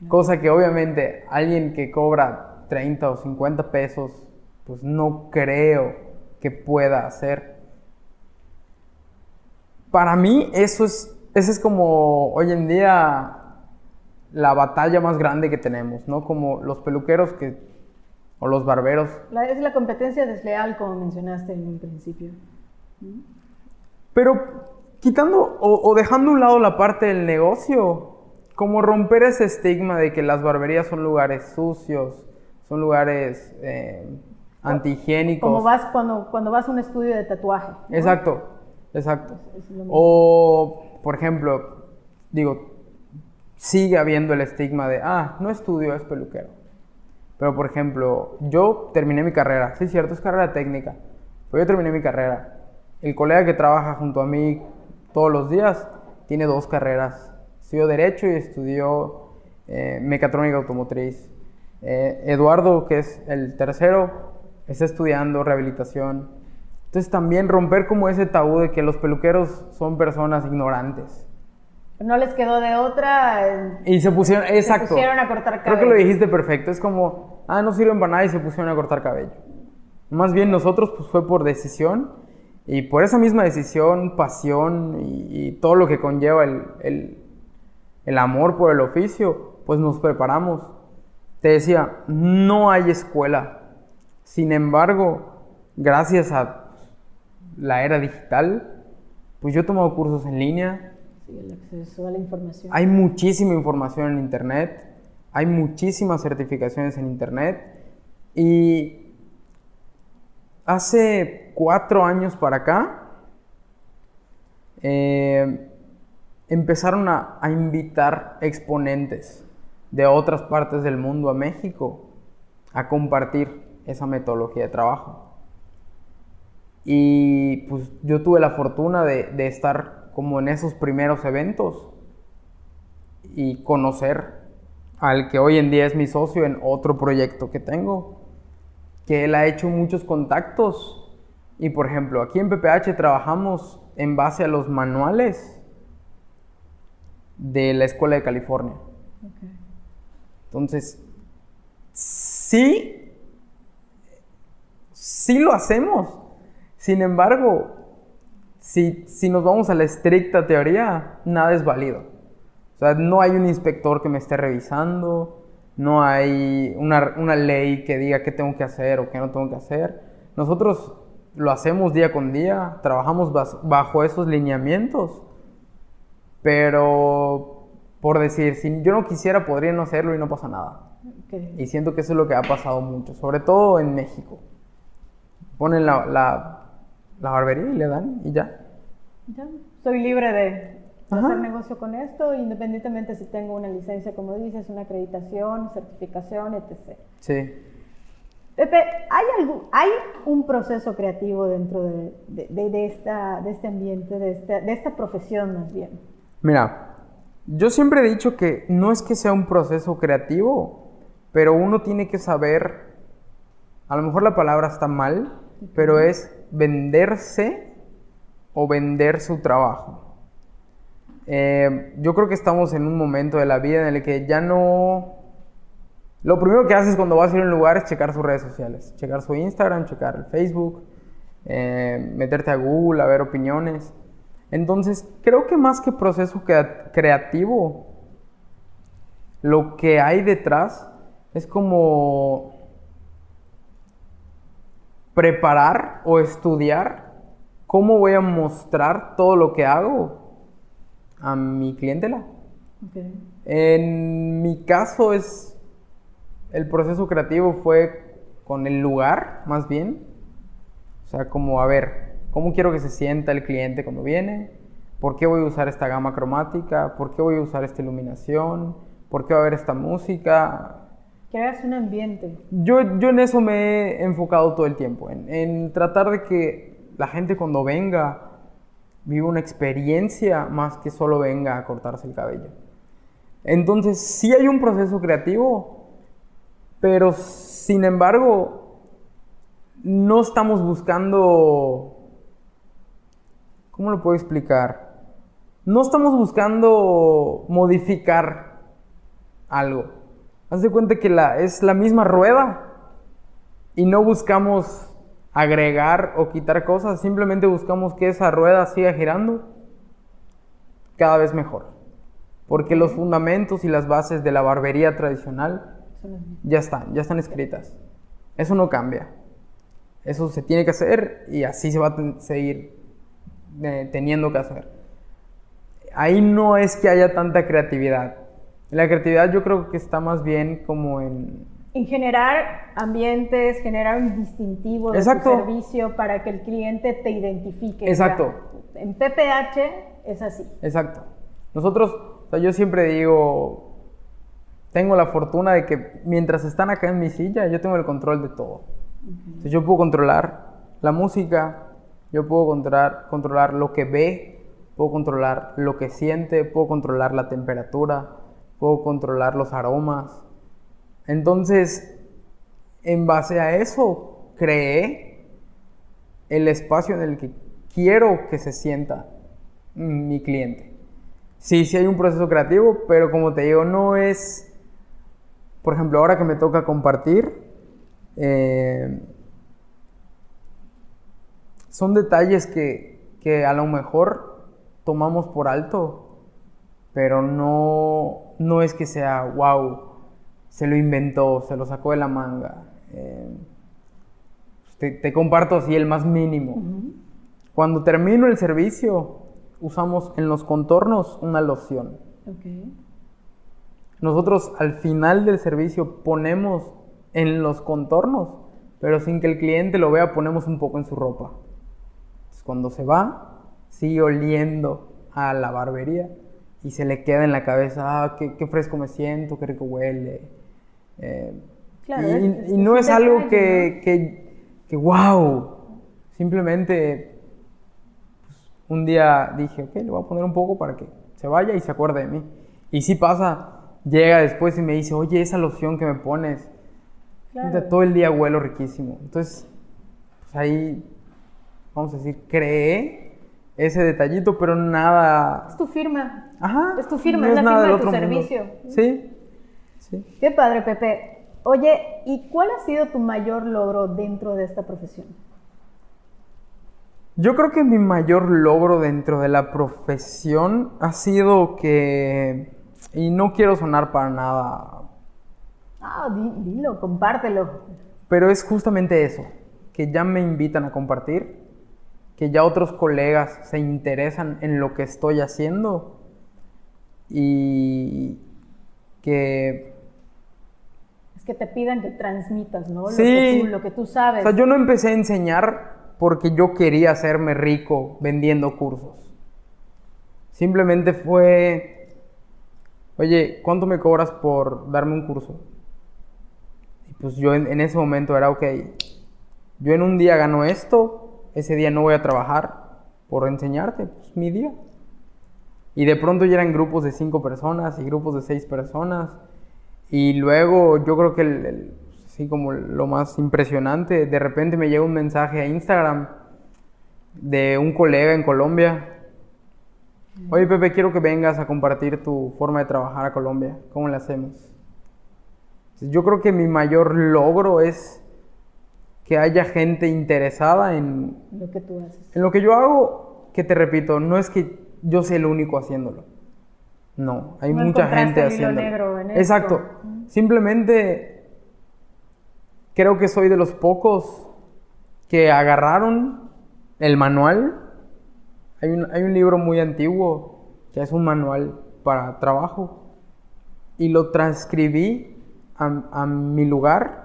Cosa que obviamente alguien que cobra 30 o 50 pesos, pues no creo que pueda hacer. Para mí eso es, esa es como hoy en día la batalla más grande que tenemos, ¿no? Como los peluqueros que, o los barberos La- es la competencia desleal, como mencionaste en un principio. Pero quitando o, o dejando a un lado la parte del negocio, como romper ese estigma de que las barberías son lugares sucios, son lugares eh, antihigiénicos. Como vas cuando, cuando vas a un estudio de tatuaje. ¿no? Exacto, exacto. Es. O, por ejemplo, digo, sigue habiendo el estigma de, ah, no estudio, es peluquero. Pero, por ejemplo, yo terminé mi carrera, sí, cierto, es carrera técnica, pero yo terminé mi carrera. El colega que trabaja junto a mí todos los días tiene dos carreras. Estudió Derecho y estudió eh, Mecatrónica Automotriz. Eh, Eduardo, que es el tercero, está estudiando rehabilitación. Entonces también romper como ese tabú de que los peluqueros son personas ignorantes. No les quedó de otra. eh, Y se pusieron, exacto. pusieron a cortar Creo que lo cabello. dijiste perfecto. Es como, ah, no sirven para nada y se pusieron a cortar cabello. Más bien nosotros pues fue por decisión y por esa misma decisión, pasión y, y todo lo que conlleva el, el- el amor por el oficio, pues nos preparamos. Te decía, no hay escuela. Sin embargo, gracias a la era digital, pues yo he tomado cursos en línea, Sí, el acceso a la información. hay muchísima información en Internet, hay muchísimas certificaciones en Internet y hace cuatro años para acá eh, empezaron a, a invitar exponentes de otras partes del mundo a México a compartir esa metodología de trabajo. Y pues yo tuve la fortuna de, de estar como en esos primeros eventos y conocer al que hoy en día es mi socio en otro proyecto que tengo, que él ha hecho muchos contactos. Y por ejemplo, aquí en PPH trabajamos en base a los manuales de la Escuela de California. Ok. Entonces, sí, sí lo hacemos. Sin embargo, si, si nos vamos a la estricta teoría, nada es válido. O sea, no hay un inspector que me esté revisando, no hay una, una ley que diga qué tengo que hacer o qué no tengo que hacer. Nosotros lo hacemos día con día, trabajamos bajo esos lineamientos, pero por decir, si yo no quisiera, podría no hacerlo y no pasa nada. Y siento que eso es lo que ha pasado mucho, sobre todo en México. Ponen la, la, la barbería y le dan y ya. Ya, soy libre de Ajá. hacer negocio con esto, independientemente si tengo una licencia, como dices, una acreditación, certificación, etc. Sí. Pepe, ¿hay, algún, ¿hay un proceso creativo dentro de, de- de- de esta, de este ambiente, de esta, de esta profesión más bien? Mira, yo siempre he dicho que no es que sea un proceso creativo, pero uno tiene que saber, a lo mejor la palabra está mal, pero es venderse o vender su trabajo. Eh, yo creo que estamos en un momento de la vida en el que ya no... Lo primero que haces cuando vas a ir a un lugar es checar sus redes sociales, checar su Instagram, checar el Facebook, eh, meterte a Google a ver opiniones. Entonces, creo que más que proceso creativo, lo que hay detrás es como preparar o estudiar cómo voy a mostrar todo lo que hago a mi clientela. En mi caso es, el proceso creativo fue con el lugar, más bien. O sea, como, a ver, ¿cómo quiero que se sienta el cliente cuando viene? ¿Por qué voy a usar esta gama cromática? ¿Por qué voy a usar esta iluminación? ¿Por qué va a haber esta música? Creas un ambiente. Yo, yo en eso me he enfocado todo el tiempo, en, en tratar de que la gente cuando venga vive una experiencia más que solo venga a cortarse el cabello. Entonces, sí hay un proceso creativo, pero sin embargo, no estamos buscando, ¿cómo lo puedo explicar? No estamos buscando modificar algo. Haz de cuenta que la, es la misma rueda y no buscamos agregar o quitar cosas, simplemente buscamos que esa rueda siga girando cada vez mejor. Porque los fundamentos y las bases de la barbería tradicional ya están, ya están escritas. Eso no cambia. Eso se tiene que hacer y así se va a seguir eh, teniendo que hacer. Ahí no es que haya tanta creatividad. La creatividad yo creo que está más bien como en, en generar ambientes, generar un distintivo de servicio para que el cliente te identifique. Exacto. en PPH es así. Exacto. Nosotros, o sea, yo siempre digo, tengo la fortuna de que mientras están acá en mi silla, yo tengo el control de todo. Entonces, yo puedo controlar la música, yo puedo controlar, controlar lo que ve, puedo controlar lo que siente, puedo controlar la temperatura, puedo controlar los aromas, entonces, en base a eso, creé el espacio en el que quiero que se sienta mi cliente. Sí, sí hay un proceso creativo, pero como te digo, no es, por ejemplo, ahora que me toca compartir, eh, son detalles que, que, a lo mejor tomamos por alto, pero no, no es que sea wow se lo inventó, se lo sacó de la manga. Eh, te, comparto así el más mínimo. Cuando termino el servicio, usamos en los contornos una loción. Nosotros al final del servicio ponemos en los contornos, pero sin que el cliente lo vea, ponemos un poco en su ropa. cuando se va, sigue oliendo a la barbería y se le queda en la cabeza, ah, qué, qué fresco me siento, qué rico huele eh, y, no es, algo que, que, wow, simplemente pues, un día dije, ok, le voy a poner un poco para que se vaya y se acuerde de mí. Y si pasa, llega después y me dice, oye, esa loción que me pones, todo el día huelo riquísimo. Entonces, pues ahí, vamos a decir, creé ese detallito, pero nada... Es tu firma. Ajá. Es tu firma, es la firma de tu servicio. Sí, Qué padre, Pepe. Oye, ¿y cuál ha sido tu mayor logro dentro de esta profesión? Yo creo que mi mayor logro dentro de la profesión ha sido que, y no quiero sonar para nada. Ah, dilo, compártelo. Pero es justamente eso, que ya me invitan a compartir, que ya otros colegas se interesan en lo que estoy haciendo y que que te pidan que transmitas, ¿no? Lo, que tú, lo que tú sabes. O sea, yo no empecé a enseñar porque yo quería hacerme rico vendiendo cursos. Simplemente fue, oye, ¿cuánto me cobras por darme un curso? Y pues yo en, ese momento era, ok, yo en un día gano esto, ese día no voy a trabajar por enseñarte, pues mi día. Y de pronto ya eran grupos de cinco personas y grupos de seis personas y luego yo creo que el, así como lo más impresionante, de repente me llega un mensaje a Instagram de un colega en Colombia Oye, Pepe, quiero que vengas a compartir tu forma de trabajar a Colombia. ¿Cómo le hacemos? Yo creo que mi mayor logro es que haya gente interesada en lo que tú haces. En lo que yo hago, que te repito, no es que yo sea el único haciéndolo. No, hay mucha gente haciéndolo. Exacto. Simplemente creo que soy de los pocos que agarraron el manual. Hay un, hay un libro muy antiguo que es un manual para trabajo y lo transcribí a, mi lugar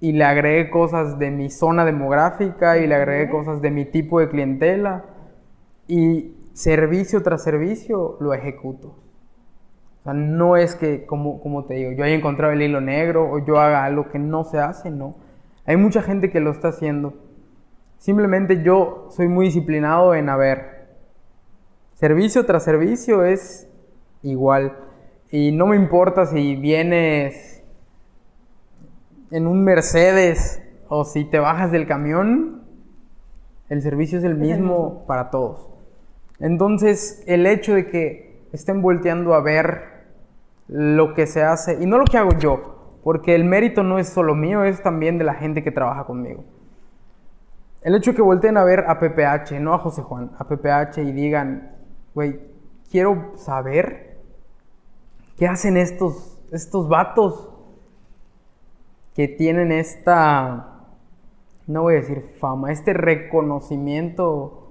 y le agregué cosas de mi zona demográfica y le agregué cosas de mi tipo de clientela y servicio tras servicio lo ejecuto. O sea, no es que, como, como te digo, yo haya encontrado el hilo negro o yo haga algo que no se hace, no. Hay mucha gente que lo está haciendo. Simplemente yo soy muy disciplinado en, a ver, servicio tras servicio es igual. Y no me importa si vienes en un Mercedes o si te bajas del camión, el servicio es el mismo para todos. Entonces, el hecho de que estén volteando a ver lo que se hace, y no lo que hago yo, porque el mérito no es solo mío, es también de la gente que trabaja conmigo. El hecho de que volteen a ver a PPH, no a José Juan, a PPH y digan, güey, quiero saber ¿Qué hacen estos, estos vatos que tienen esta, no voy a decir fama, este reconocimiento?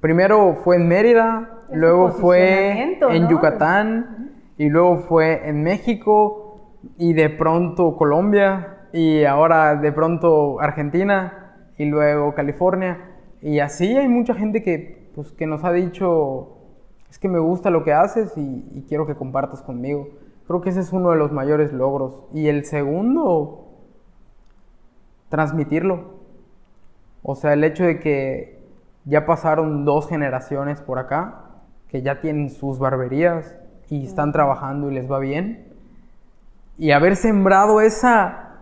Primero fue en Mérida, luego fue en Yucatán y luego fue en México y de pronto Colombia y ahora de pronto Argentina y luego California. Y así hay mucha gente que, pues, que nos ha dicho, es que me gusta lo que haces y, quiero que compartas conmigo. Creo que ese es uno de los mayores logros. Y el segundo, transmitirlo. O sea, el hecho de que ya pasaron dos generaciones por acá, que ya tienen sus barberías y están trabajando y les va bien. Y haber sembrado esa,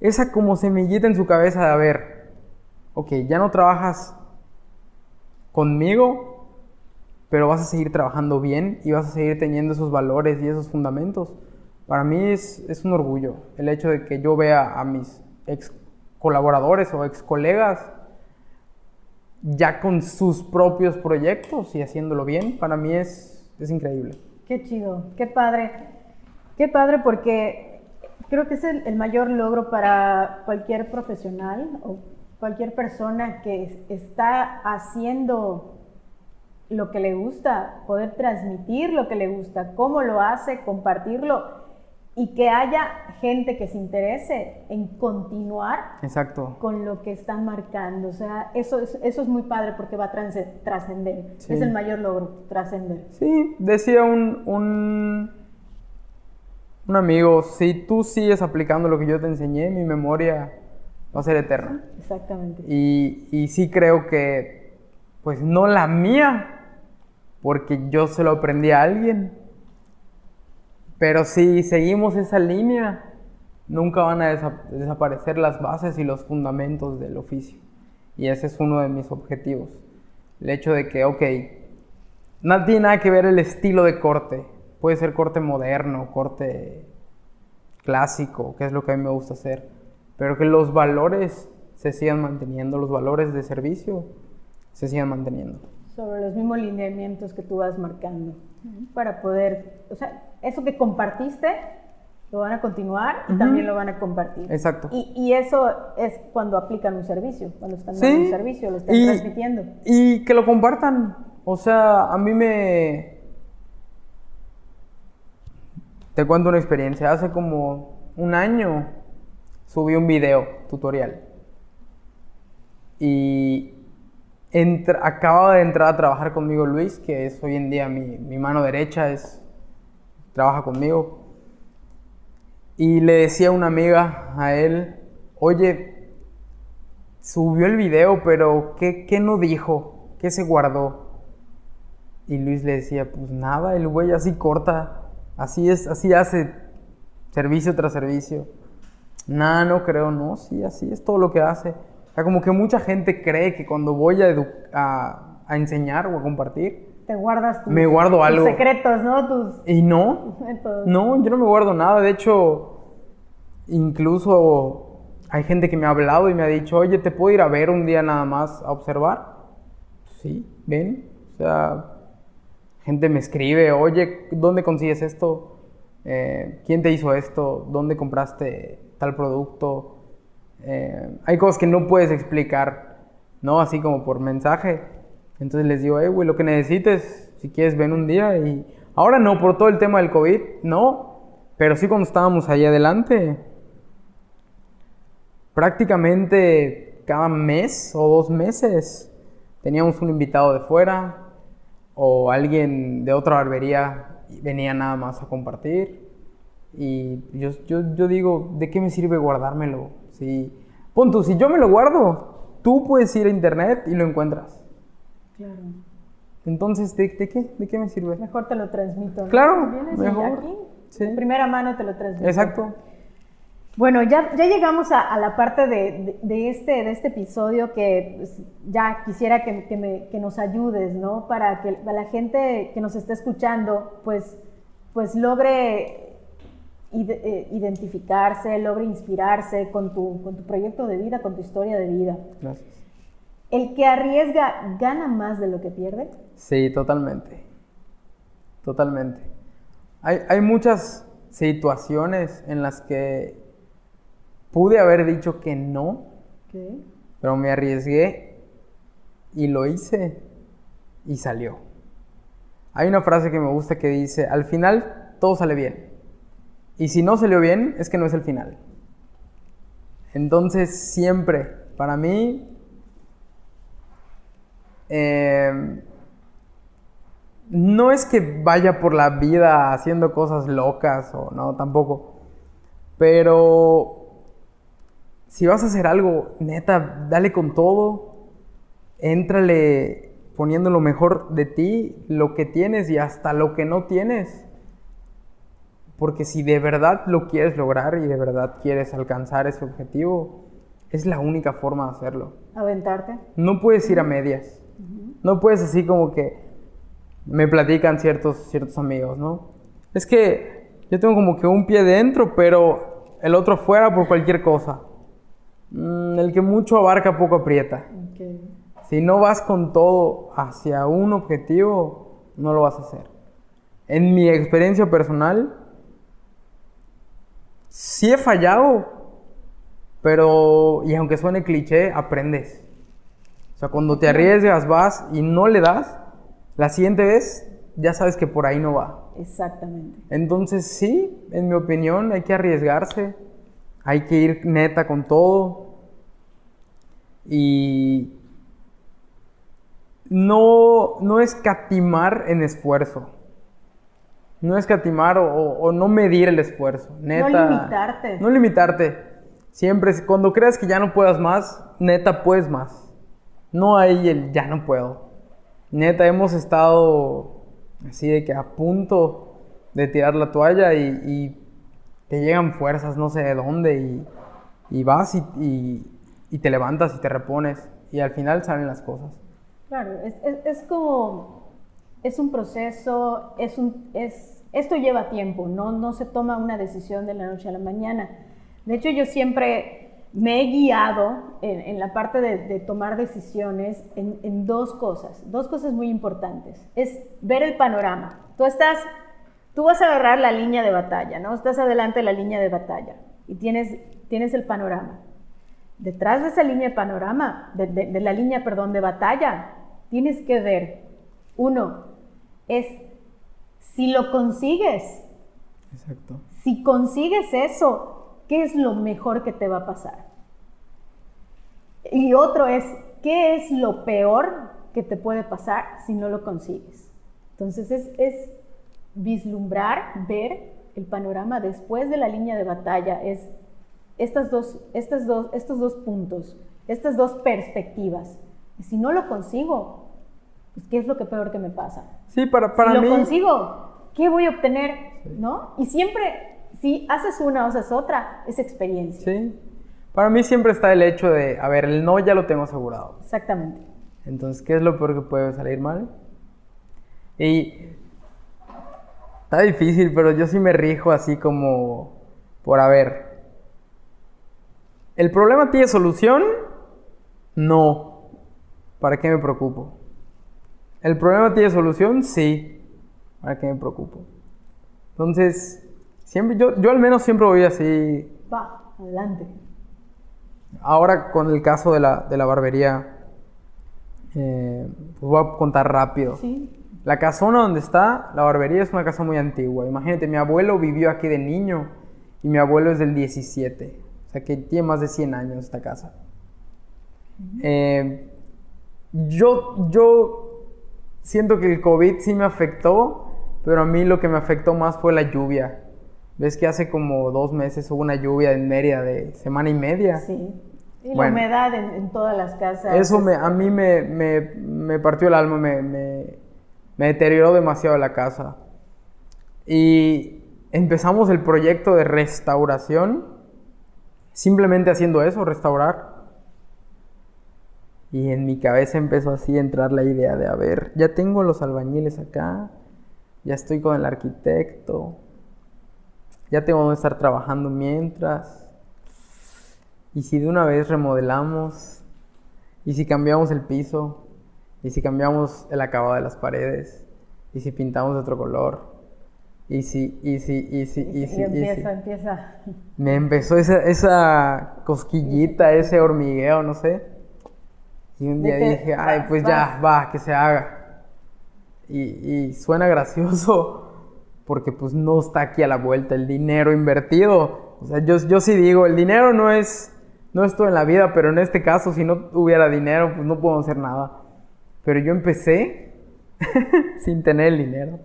esa como semillita en su cabeza de, a ver, ok, ya no trabajas conmigo, pero vas a seguir trabajando bien y vas a seguir teniendo esos valores y esos fundamentos. Para mí es, es un orgullo el hecho de que yo vea a mis ex colaboradores o ex colegas ya con sus propios proyectos y haciéndolo bien, para mí es, es increíble. Qué chido, qué padre. Qué padre porque creo que es el, el, mayor logro para cualquier profesional o cualquier persona que está haciendo lo que le gusta, poder transmitir lo que le gusta, cómo lo hace, compartirlo y que haya gente que se interese en continuar Exacto. con lo que están marcando. O sea, eso es, eso es muy padre porque va a trascender. Es el mayor logro, trascender. Sí, decía un, un, un amigo, si tú sigues aplicando lo que yo te enseñé, mi memoria va a ser eterna. Exactamente. Y, y sí creo que, pues no la mía, porque yo se lo aprendí a alguien. Pero si seguimos esa línea, nunca van a desaparecer las bases y los fundamentos del oficio. Y ese es uno de mis objetivos. El hecho de que, ok, no tiene nada que ver el estilo de corte. Puede ser corte moderno, corte clásico, que es lo que a mí me gusta hacer. Pero que los valores se sigan manteniendo, los valores de servicio se sigan manteniendo sobre los mismos lineamientos que tú vas marcando para poder, o sea, eso que compartiste lo van a continuar y también lo van a compartir. Exacto. Y, y, eso es cuando aplican un servicio, cuando están dando un servicio, lo están transmitiendo. Y que lo compartan. O sea, a mí me... Te cuento una experiencia. Hace como un año subí un video tutorial. Y acaba de entrar a trabajar conmigo Luis, que es hoy en día mi, mano derecha, es, trabaja conmigo. Y le decía a una amiga a él, oye, subió el video, pero ¿qué, qué no dijo? ¿Qué se guardó? Y Luis le decía, pues nada, el güey así corta, así es, así hace servicio tras servicio. Nada, no creo, no, sí, así es todo lo que hace sea, como que mucha gente cree que cuando voy a, a, enseñar o a compartir, te guardas tus, Me guardo tus algo. secretos, ¿no? Tus Y no, métodos. no, yo no me guardo nada. De hecho, incluso hay gente que me ha hablado y me ha dicho, oye, ¿te puedo ir a ver un día nada más a observar? Sí, ven. O sea, gente me escribe, oye, ¿dónde consigues esto? Eh, ¿Quién te hizo esto? ¿Dónde compraste tal producto? Eh, hay cosas que no puedes explicar, ¿no? Así como por mensaje. Entonces les digo, eh, güey, lo que necesites, si quieres, ven un día. Y ahora no, por todo el tema del COVID, no. Pero sí cuando estábamos ahí adelante, prácticamente cada mes o dos meses teníamos un invitado de fuera o alguien de otra barbería venía nada más a compartir. Y yo, yo, yo digo, ¿de qué me sirve guardármelo? Si, pon tú, si yo me lo guardo, tú puedes ir a internet y lo encuentras. Claro. Entonces, ¿de, de qué? ¿De qué me sirve? Mejor te lo transmito. ¿no? Claro, Vienes mejor. aquí, Sí. de primera mano te lo transmito. Exacto. Bueno, ya, ya llegamos a, a la parte de, de- de este, de este episodio que pues, ya quisiera que, que me- que nos ayudes, ¿no? Para que la gente que nos esté escuchando, pues, pues logre ide- eh, identificarse, logre inspirarse con tu, con tu proyecto de vida, con tu historia de vida. Gracias. ¿El que arriesga gana más de lo que pierde? Sí, totalmente. Totalmente. Hay, hay muchas situaciones en las que pude haber dicho que no, ¿Qué? pero me arriesgué y lo hice y salió. Hay una frase que me gusta que dice, al final todo sale bien. Y si no salió bien, es que no es el final. Entonces, siempre, para mí, eh, no es que vaya por la vida haciendo cosas locas o no, tampoco. Pero si vas a hacer algo, neta, dale con todo. Éntrale poniendo lo mejor de ti, lo que tienes y hasta lo que no tienes. Porque si de verdad lo quieres lograr y de verdad quieres alcanzar ese objetivo, es la única forma de hacerlo. ¿Aventarte? No puedes ir a medias. No puedes así como que me platican ciertos, ciertos amigos, ¿no? Es que yo tengo como que un pie dentro, pero el otro fuera por cualquier cosa. Mm, el que mucho abarca, poco aprieta. Si no vas con todo hacia un objetivo, no lo vas a hacer. En mi experiencia personal, sí he fallado, pero, y aunque suene cliché, aprendes. O sea, cuando te arriesgas, vas y no le das, la siguiente vez ya sabes que por ahí no va. Exactamente. Entonces sí, en mi opinión, hay que arriesgarse, hay que ir neta con todo y no, no escatimar en esfuerzo. No escatimar o, o- o no medir el esfuerzo. Neta. limitarte. No limitarte. Siempre, cuando creas que ya no puedas más, neta puedes más. No hay el ya no puedo. Neta, hemos estado así de que a punto de tirar la toalla y, te llegan fuerzas no sé de dónde y, y vas y, y- y te levantas y te repones y al final salen las cosas. Claro, es, es- es como, es un proceso, es un, es, esto lleva tiempo, no, no se toma una decisión de la noche a la mañana. De hecho, yo siempre me he guiado en, en la parte de, de tomar decisiones en, en dos cosas, dos cosas muy importantes. Es ver el panorama. Tú estás, tú vas a agarrar la línea de batalla, ¿no? Estás adelante de la línea de batalla y tienes, tienes el panorama. Detrás de esa línea de panorama, de, de- de la línea, perdón, de batalla, tienes que ver, uno, es si lo consigues, Exacto. si consigues eso, ¿qué es lo mejor que te va a pasar? Y otro es, ¿qué es lo peor que te puede pasar si no lo consigues? Entonces es, es vislumbrar, ver el panorama después de la línea de batalla, es estas dos, estas dos, estos dos puntos, estas dos perspectivas. Y si no lo consigo, pues, ¿qué es lo que peor que me pasa? Sí, para, para si mí... lo consigo, ¿qué voy a obtener? ¿No? Y siempre, si haces una o haces otra, es experiencia. Sí. Para mí siempre está el hecho de, a ver, el no ya lo tengo asegurado. Exactamente. Entonces, ¿qué es lo peor que puede salir mal? Y está difícil, pero yo sí me rijo así como por a ver. ¿El problema tiene solución? No. ¿Para qué me preocupo? ¿El problema tiene solución? Sí. ¿Para qué me preocupo? Entonces, siempre, yo, yo al menos siempre voy así. Va, adelante. Ahora con el caso de la, de la barbería, eh, pues voy a contar rápido. Sí. La casona donde está la barbería es una casa muy antigua. Imagínate, mi abuelo vivió aquí de niño y mi abuelo es del 17. O sea que tiene más de 100 años esta casa. Eh, yo, yo siento que el COVID sí me afectó, pero a mí lo que me afectó más fue la lluvia. ¿Ves que hace como dos meses hubo una lluvia en Mérida de semana y media? Sí. Y la humedad en, en todas las casas. Eso me, a mí me, me- me partió el alma, me, me- me deterioró demasiado la casa. Y empezamos el proyecto de restauración, simplemente haciendo eso, restaurar. Y en mi cabeza empezó así a entrar la idea de, a ver, ya tengo los albañiles acá, ya estoy con el arquitecto, ya tengo donde estar trabajando mientras. Y si de una vez remodelamos, y si cambiamos el piso, y si cambiamos el acabado de las paredes, y si pintamos de otro color, y si, y si, y si, y si, y empieza, si. empieza. Me empezó esa, esa cosquillita, ese hormigueo, no sé. Y un día dije, ay, pues ya, va, que se haga. Y, y suena gracioso porque pues no está aquí a la vuelta el dinero invertido. O sea, yo, yo sí digo, el dinero no es, no es todo en la vida, pero en este caso, si no hubiera dinero, pues no podemos hacer nada. Pero yo empecé sin tener el dinero.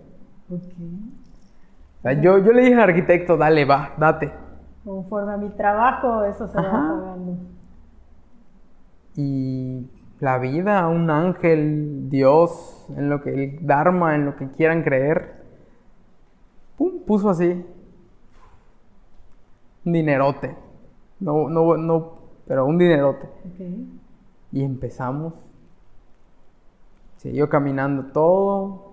O sea, yo, yo le dije al arquitecto, dale, va, date. Conforme a mi trabajo, eso se va pagando. y la vida, un ángel, Dios, en lo que el Dharma, en lo que quieran creer, pum, puso así un dinerote. No, no, no, pero un dinerote. Y empezamos. Siguió caminando todo.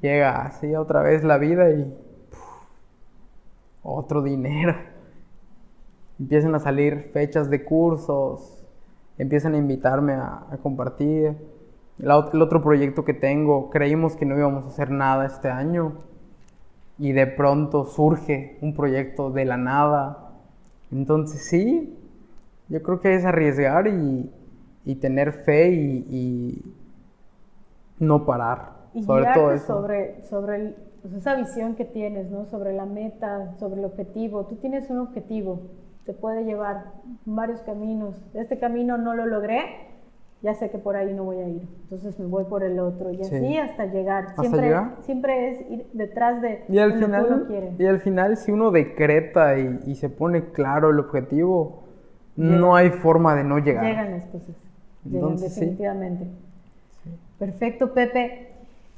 Llega así otra vez la vida y puf, otro dinero. Empiezan a salir fechas de cursos, empiezan a invitarme a, a compartir. El otro proyecto que tengo, creímos que no íbamos a hacer nada este año y de pronto surge un proyecto de la nada. Entonces sí, yo creo que es arriesgar y, y tener fe y, y no parar. Y sobre todo eso. sobre, sobre el- pues, esa visión que tienes, ¿no? Sobre la meta, sobre el objetivo. Tú tienes un objetivo, te puede llevar varios caminos. Este camino no lo logré, ya sé que por ahí no voy a ir. Entonces me voy por el otro. Y Sí. así hasta llegar. ¿Hasta siempre, llegar? siempre es ir detrás de Y al, que uno final, quiere. y al final, si uno decreta y, y se pone claro el objetivo, no hay forma de no llegar. Llegan las cosas. Llegan Entonces, sí. definitivamente. Perfecto, Pepe.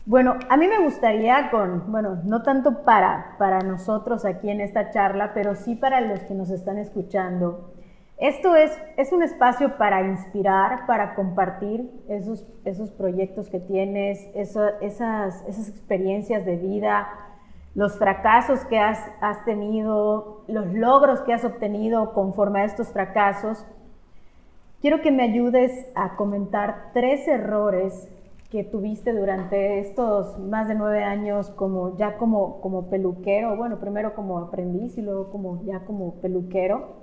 Bueno, a mí me gustaría con, bueno, no tanto para, para nosotros aquí en esta charla, pero sí para los que nos están escuchando. Esto es, es un espacio para inspirar, para compartir esos, esos proyectos que tienes, esas, esas experiencias de vida, los fracasos que has, has tenido, los logros que has obtenido conforme a estos fracasos. Quiero que me ayudes a comentar tres errores que tuviste durante estos más de nueve años como ya como, como peluquero, bueno, primero como aprendiz y luego como ya como peluquero.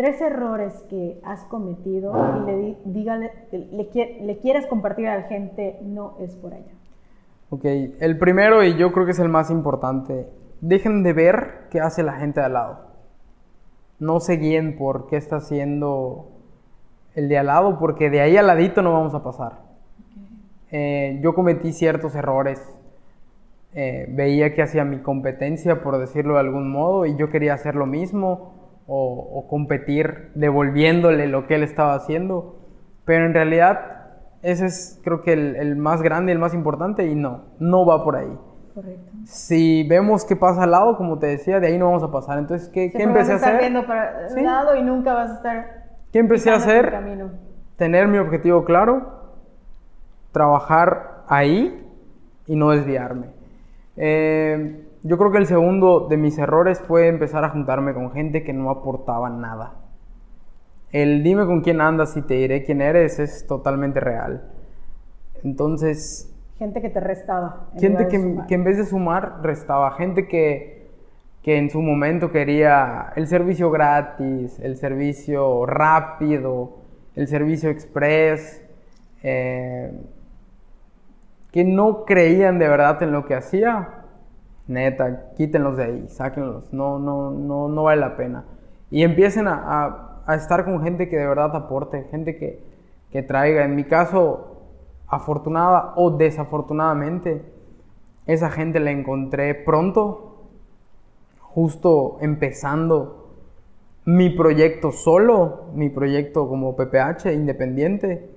Tres errores que has cometido y le, dígale, le, le quieras compartir a la gente, no es por allá. Ok, el primero y yo creo que es el más importante. Dejen de ver qué hace la gente de al lado. No se guíen por qué está haciendo el de al lado, porque de ahí al ladito no vamos a pasar. Eh, yo cometí ciertos errores. Eh, veía que hacía mi competencia, por decirlo de algún modo, y yo quería hacer lo mismo o, o competir devolviéndole lo que él estaba haciendo. Pero en realidad ese es creo que el, el más grande el más importante y no, no va por ahí. Correcto. Si vemos qué pasa al lado, como te decía, de ahí no vamos a pasar. Entonces, ¿qué, qué empecé a hacer? viendo para Sí. un lado y nunca vas a estar ¿Qué empecé a hacer? Tener mi objetivo claro, trabajar ahí y no desviarme. Eh, yo creo que el segundo de mis errores fue empezar a juntarme con gente que no aportaba nada. El dime con quién andas y te diré quién eres es totalmente real. Entonces... Gente que te restaba. Gente que, que, en vez de sumar, restaba. Gente que, que en su momento quería el servicio gratis, el servicio rápido, el servicio express. Eh, que no creían de verdad en lo que hacía, neta, quítenlos de ahí, sáquenlos, no, no, no, no vale la pena. Y empiecen a, estar con gente que de verdad aporte, gente que, que traiga. En mi caso, afortunada o desafortunadamente, esa gente la encontré pronto, justo empezando mi proyecto solo, mi proyecto como PPH independiente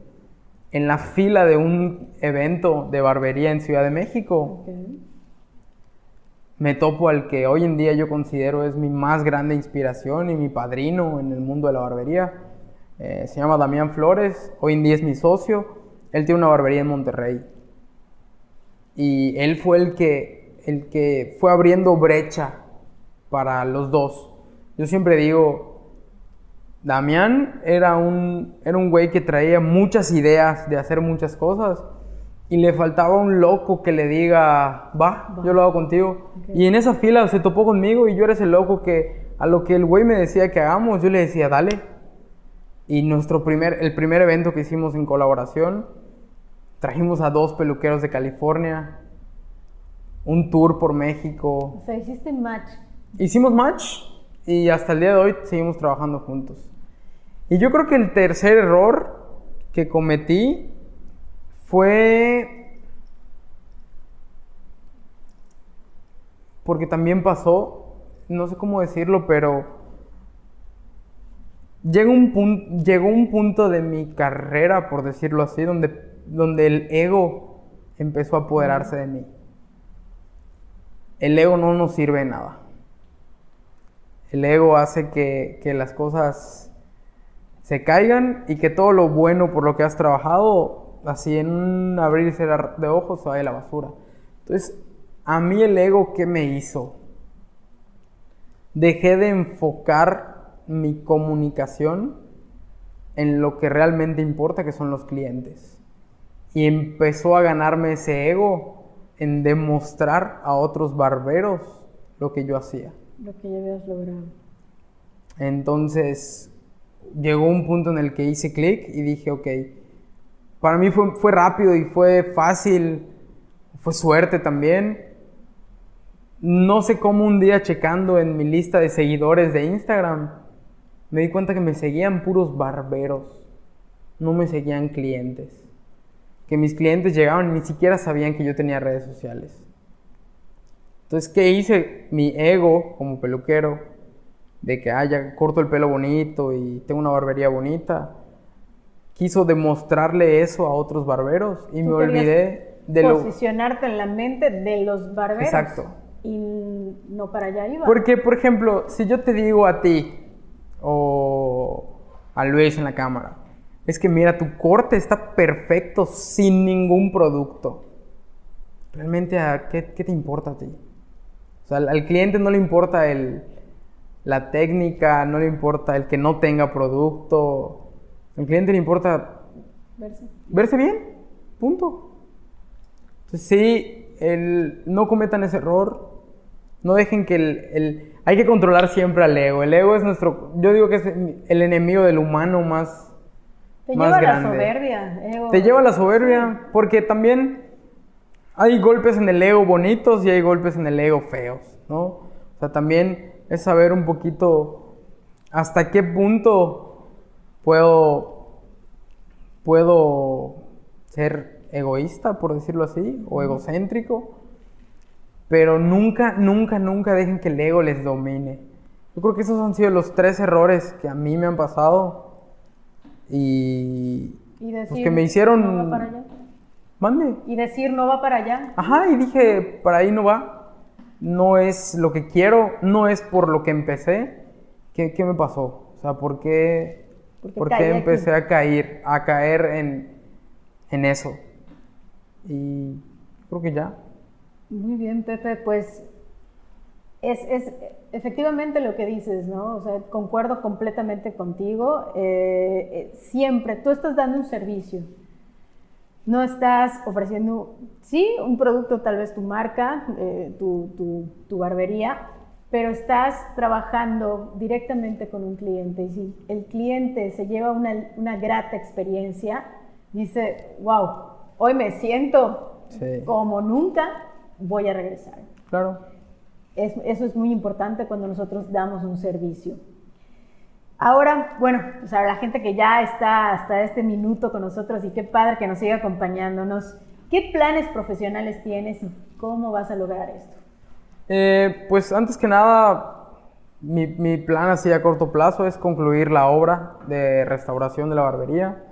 en la fila de un evento de barbería en Ciudad de México. Me topo al que hoy en día yo considero es mi más grande inspiración y mi padrino en el mundo de la barbería. Eh, se llama Damián Flores, hoy en día es mi socio. Él tiene una barbería en Monterrey. Y él fue el que, el que fue abriendo brecha para los dos. Yo siempre digo, Damián era un, era un güey que traía muchas ideas de hacer muchas cosas y le faltaba un loco que le diga, va, yo lo hago contigo. Y en esa fila se topó conmigo y yo era ese loco que a lo que el güey me decía que hagamos, yo le decía, dale. Y nuestro primer, el primer evento que hicimos en colaboración, trajimos a dos peluqueros de California, un tour por México. O sea, hiciste match. Hicimos match y hasta el día de hoy seguimos trabajando juntos. Y yo creo que el tercer error que cometí fue porque también pasó, no sé cómo decirlo, pero llegó un, llegó un punto de mi carrera, por decirlo así, donde, donde el ego empezó a apoderarse de mí. El ego no nos sirve de nada. El ego hace que, que las cosas se caigan y que todo lo bueno por lo que has trabajado, así en un abrir y cerrar de ojos, se vaya a la basura. Entonces, a mí el ego, ¿qué me hizo? Dejé de enfocar mi comunicación en lo que realmente importa, que son los clientes. Y empezó a ganarme ese ego en demostrar a otros barberos lo que yo hacía. Lo que ya habías logrado. Entonces, llegó un punto en el que hice clic y dije, ok, para mí fue, fue rápido y fue fácil, fue suerte también. No sé cómo un día checando en mi lista de seguidores de Instagram, me di cuenta que me seguían puros barberos, no me seguían clientes. Que mis clientes llegaban y ni siquiera sabían que yo tenía redes sociales. Entonces, ¿qué hice? Mi ego como peluquero de que, haya corto el pelo bonito y tengo una barbería bonita. Quiso demostrarle eso a otros barberos y me olvidé de lo... Posicionarte en la mente de los barberos. Exacto. Y no para allá iba. Porque, por ejemplo, si yo te digo a ti o a Luis en la cámara, es que mira, tu corte está perfecto sin ningún producto. Realmente, ¿qué, qué te importa a ti? O sea, al cliente no le importa el, la técnica, no le importa el que no tenga producto. Al cliente le importa verse, bien, punto. Entonces, sí, el, no cometan ese error. No dejen que el, Hay que controlar siempre al ego. El ego es nuestro... Yo digo que es el enemigo del humano más... Te lleva a la soberbia. Te lleva a la soberbia porque también hay golpes en el ego bonitos y hay golpes en el ego feos, ¿no? O sea, también es saber un poquito hasta qué punto puedo, puedo ser egoísta, por decirlo así, o egocéntrico, pero nunca, nunca, nunca dejen que el ego les domine. Yo creo que esos han sido los tres errores que a mí me han pasado y, pues, que me hicieron... No va para allá. Mande. Y decir no va para allá. Ajá, y dije, para ahí no va no es lo que quiero, no es por lo que empecé. ¿Qué, me pasó? O sea, ¿por qué, ¿por qué empecé a caer, a caer en, en eso? Y creo que ya. Muy bien, Pepe, pues es, es, efectivamente lo que dices, ¿no? O sea, concuerdo completamente contigo. Eh, eh, siempre, tú estás dando un servicio. No estás ofreciendo, sí, un producto, tal vez tu marca, eh, tu, tu, tu, barbería, pero estás trabajando directamente con un cliente. Y si el cliente se lleva una, una grata experiencia, dice, wow, hoy me siento como nunca, voy a regresar. Claro eso es muy importante cuando nosotros damos un servicio. Ahora, bueno, o sea, la gente que ya está hasta este minuto con nosotros y qué padre que nos siga acompañándonos, ¿qué planes profesionales tienes y cómo vas a lograr esto? Eh, pues antes que nada, mi, plan así a corto plazo es concluir la obra de restauración de la barbería.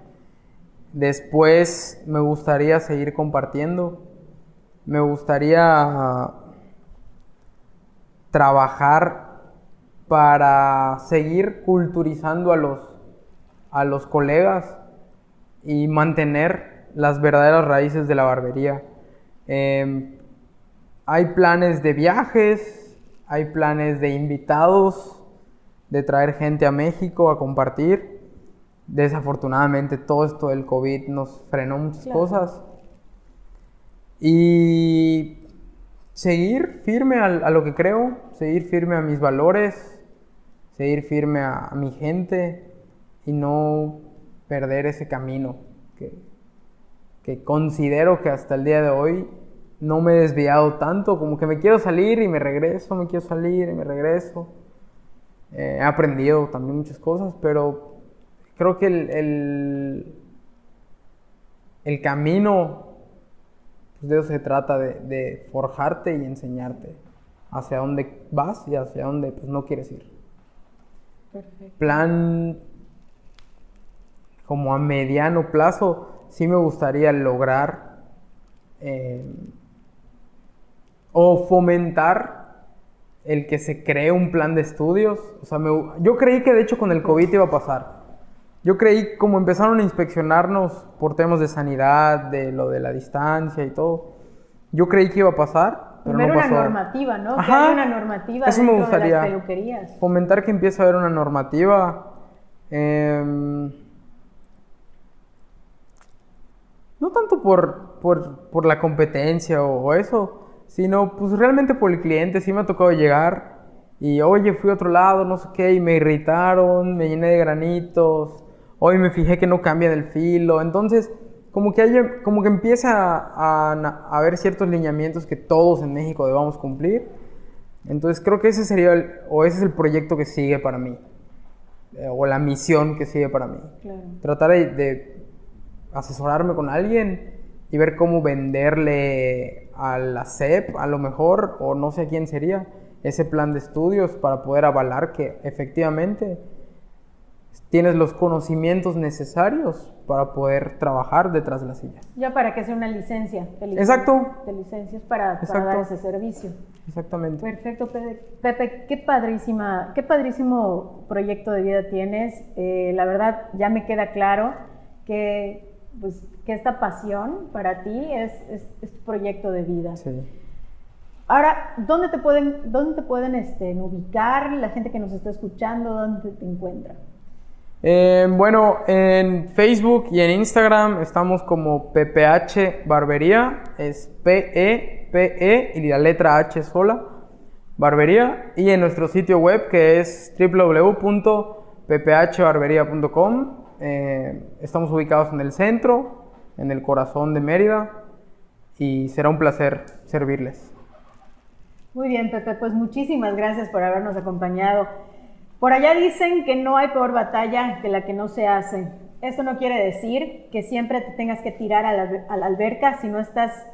Después me gustaría seguir compartiendo. Me gustaría trabajar para seguir culturizando a los, a los colegas y mantener las verdaderas raíces de la barbería. Em, hay planes de viajes, hay planes de invitados, de traer gente a México a compartir. Desafortunadamente todo esto del COVID nos frenó muchas cosas. Y seguir firme a, lo que creo, seguir firme a mis valores, seguir firme a, mi gente y no perder ese camino que, que considero que hasta el día de hoy no me he desviado tanto, como que me quiero salir y me regreso, me quiero salir y me regreso. Eh, he aprendido también muchas cosas, pero creo que el, el, el camino pues, de eso se trata, de, forjarte y enseñarte hacia dónde vas y hacia dónde pues, no quieres ir. Perfecto. Plan como a mediano plazo, sí me gustaría lograr eh, o fomentar el que se cree un plan de estudios. O sea, yo creí que de hecho con el COVID iba a pasar. Yo creí, como empezaron a inspeccionarnos por temas de sanidad, de lo de la distancia y todo, yo creí que iba a pasar, pero no pasó. una normativa, ¿no? que haya una normativa Eso me gustaría. de las peluquerías. Fomentar que empiece a haber una normativa. Em, no tanto por, por, por la competencia o, o, eso, sino pues realmente por el cliente. Sí me ha tocado llegar y, oye, fui a otro lado, no sé qué, y me irritaron, me llené de granitos hoy me fijé que no cambia del filo, entonces como que, hay, como que empieza a, a, haber ciertos lineamientos que todos en México debamos cumplir. Entonces creo que ese sería, el, o ese es el proyecto que sigue para mí, eh, o la misión que sigue para mí. Tratar de, de, asesorarme con alguien y ver cómo venderle a la CEP, a lo mejor, o no sé quién sería, ese plan de estudios para poder avalar que efectivamente tienes los conocimientos necesarios para poder trabajar detrás de la silla. Ya para que sea una licencia. Exacto. De licencias para, para, dar ese servicio. Exactamente. Perfecto, Pepe. qué padrísima, qué padrísimo proyecto de vida tienes. Eh, la verdad, ya me queda claro que, pues, que esta pasión para ti es, es, tu proyecto de vida. Sí. Ahora, ¿dónde te pueden, dónde te pueden este, ubicar la gente que nos está escuchando? ¿Dónde te encuentran? Eh, bueno, en Facebook y en Instagram estamos como PPH Barbería, es P-E-P-E y la letra H sola, Barbería, y en nuestro sitio web que es www.pphbarbería.com. Eh, estamos ubicados en el centro, en el corazón de Mérida, y será un placer servirles. Muy bien, Pepe, pues muchísimas gracias por habernos acompañado. Por allá dicen que no hay peor batalla que la que no se hace. Esto no quiere decir que siempre te tengas que tirar a la, alberca si no estás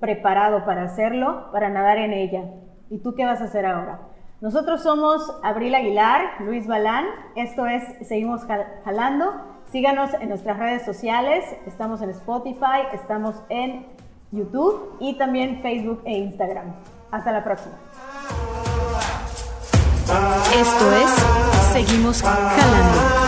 preparado para hacerlo, para nadar en ella. ¿Y tú qué vas a hacer ahora? Nosotros somos Abril Aguilar, Luis Balán. Esto es Seguimos Jalando. Síganos en nuestras redes sociales. Estamos en Spotify, estamos en YouTube y también Facebook e Instagram. Hasta la próxima. Esto es Seguimos Jalando.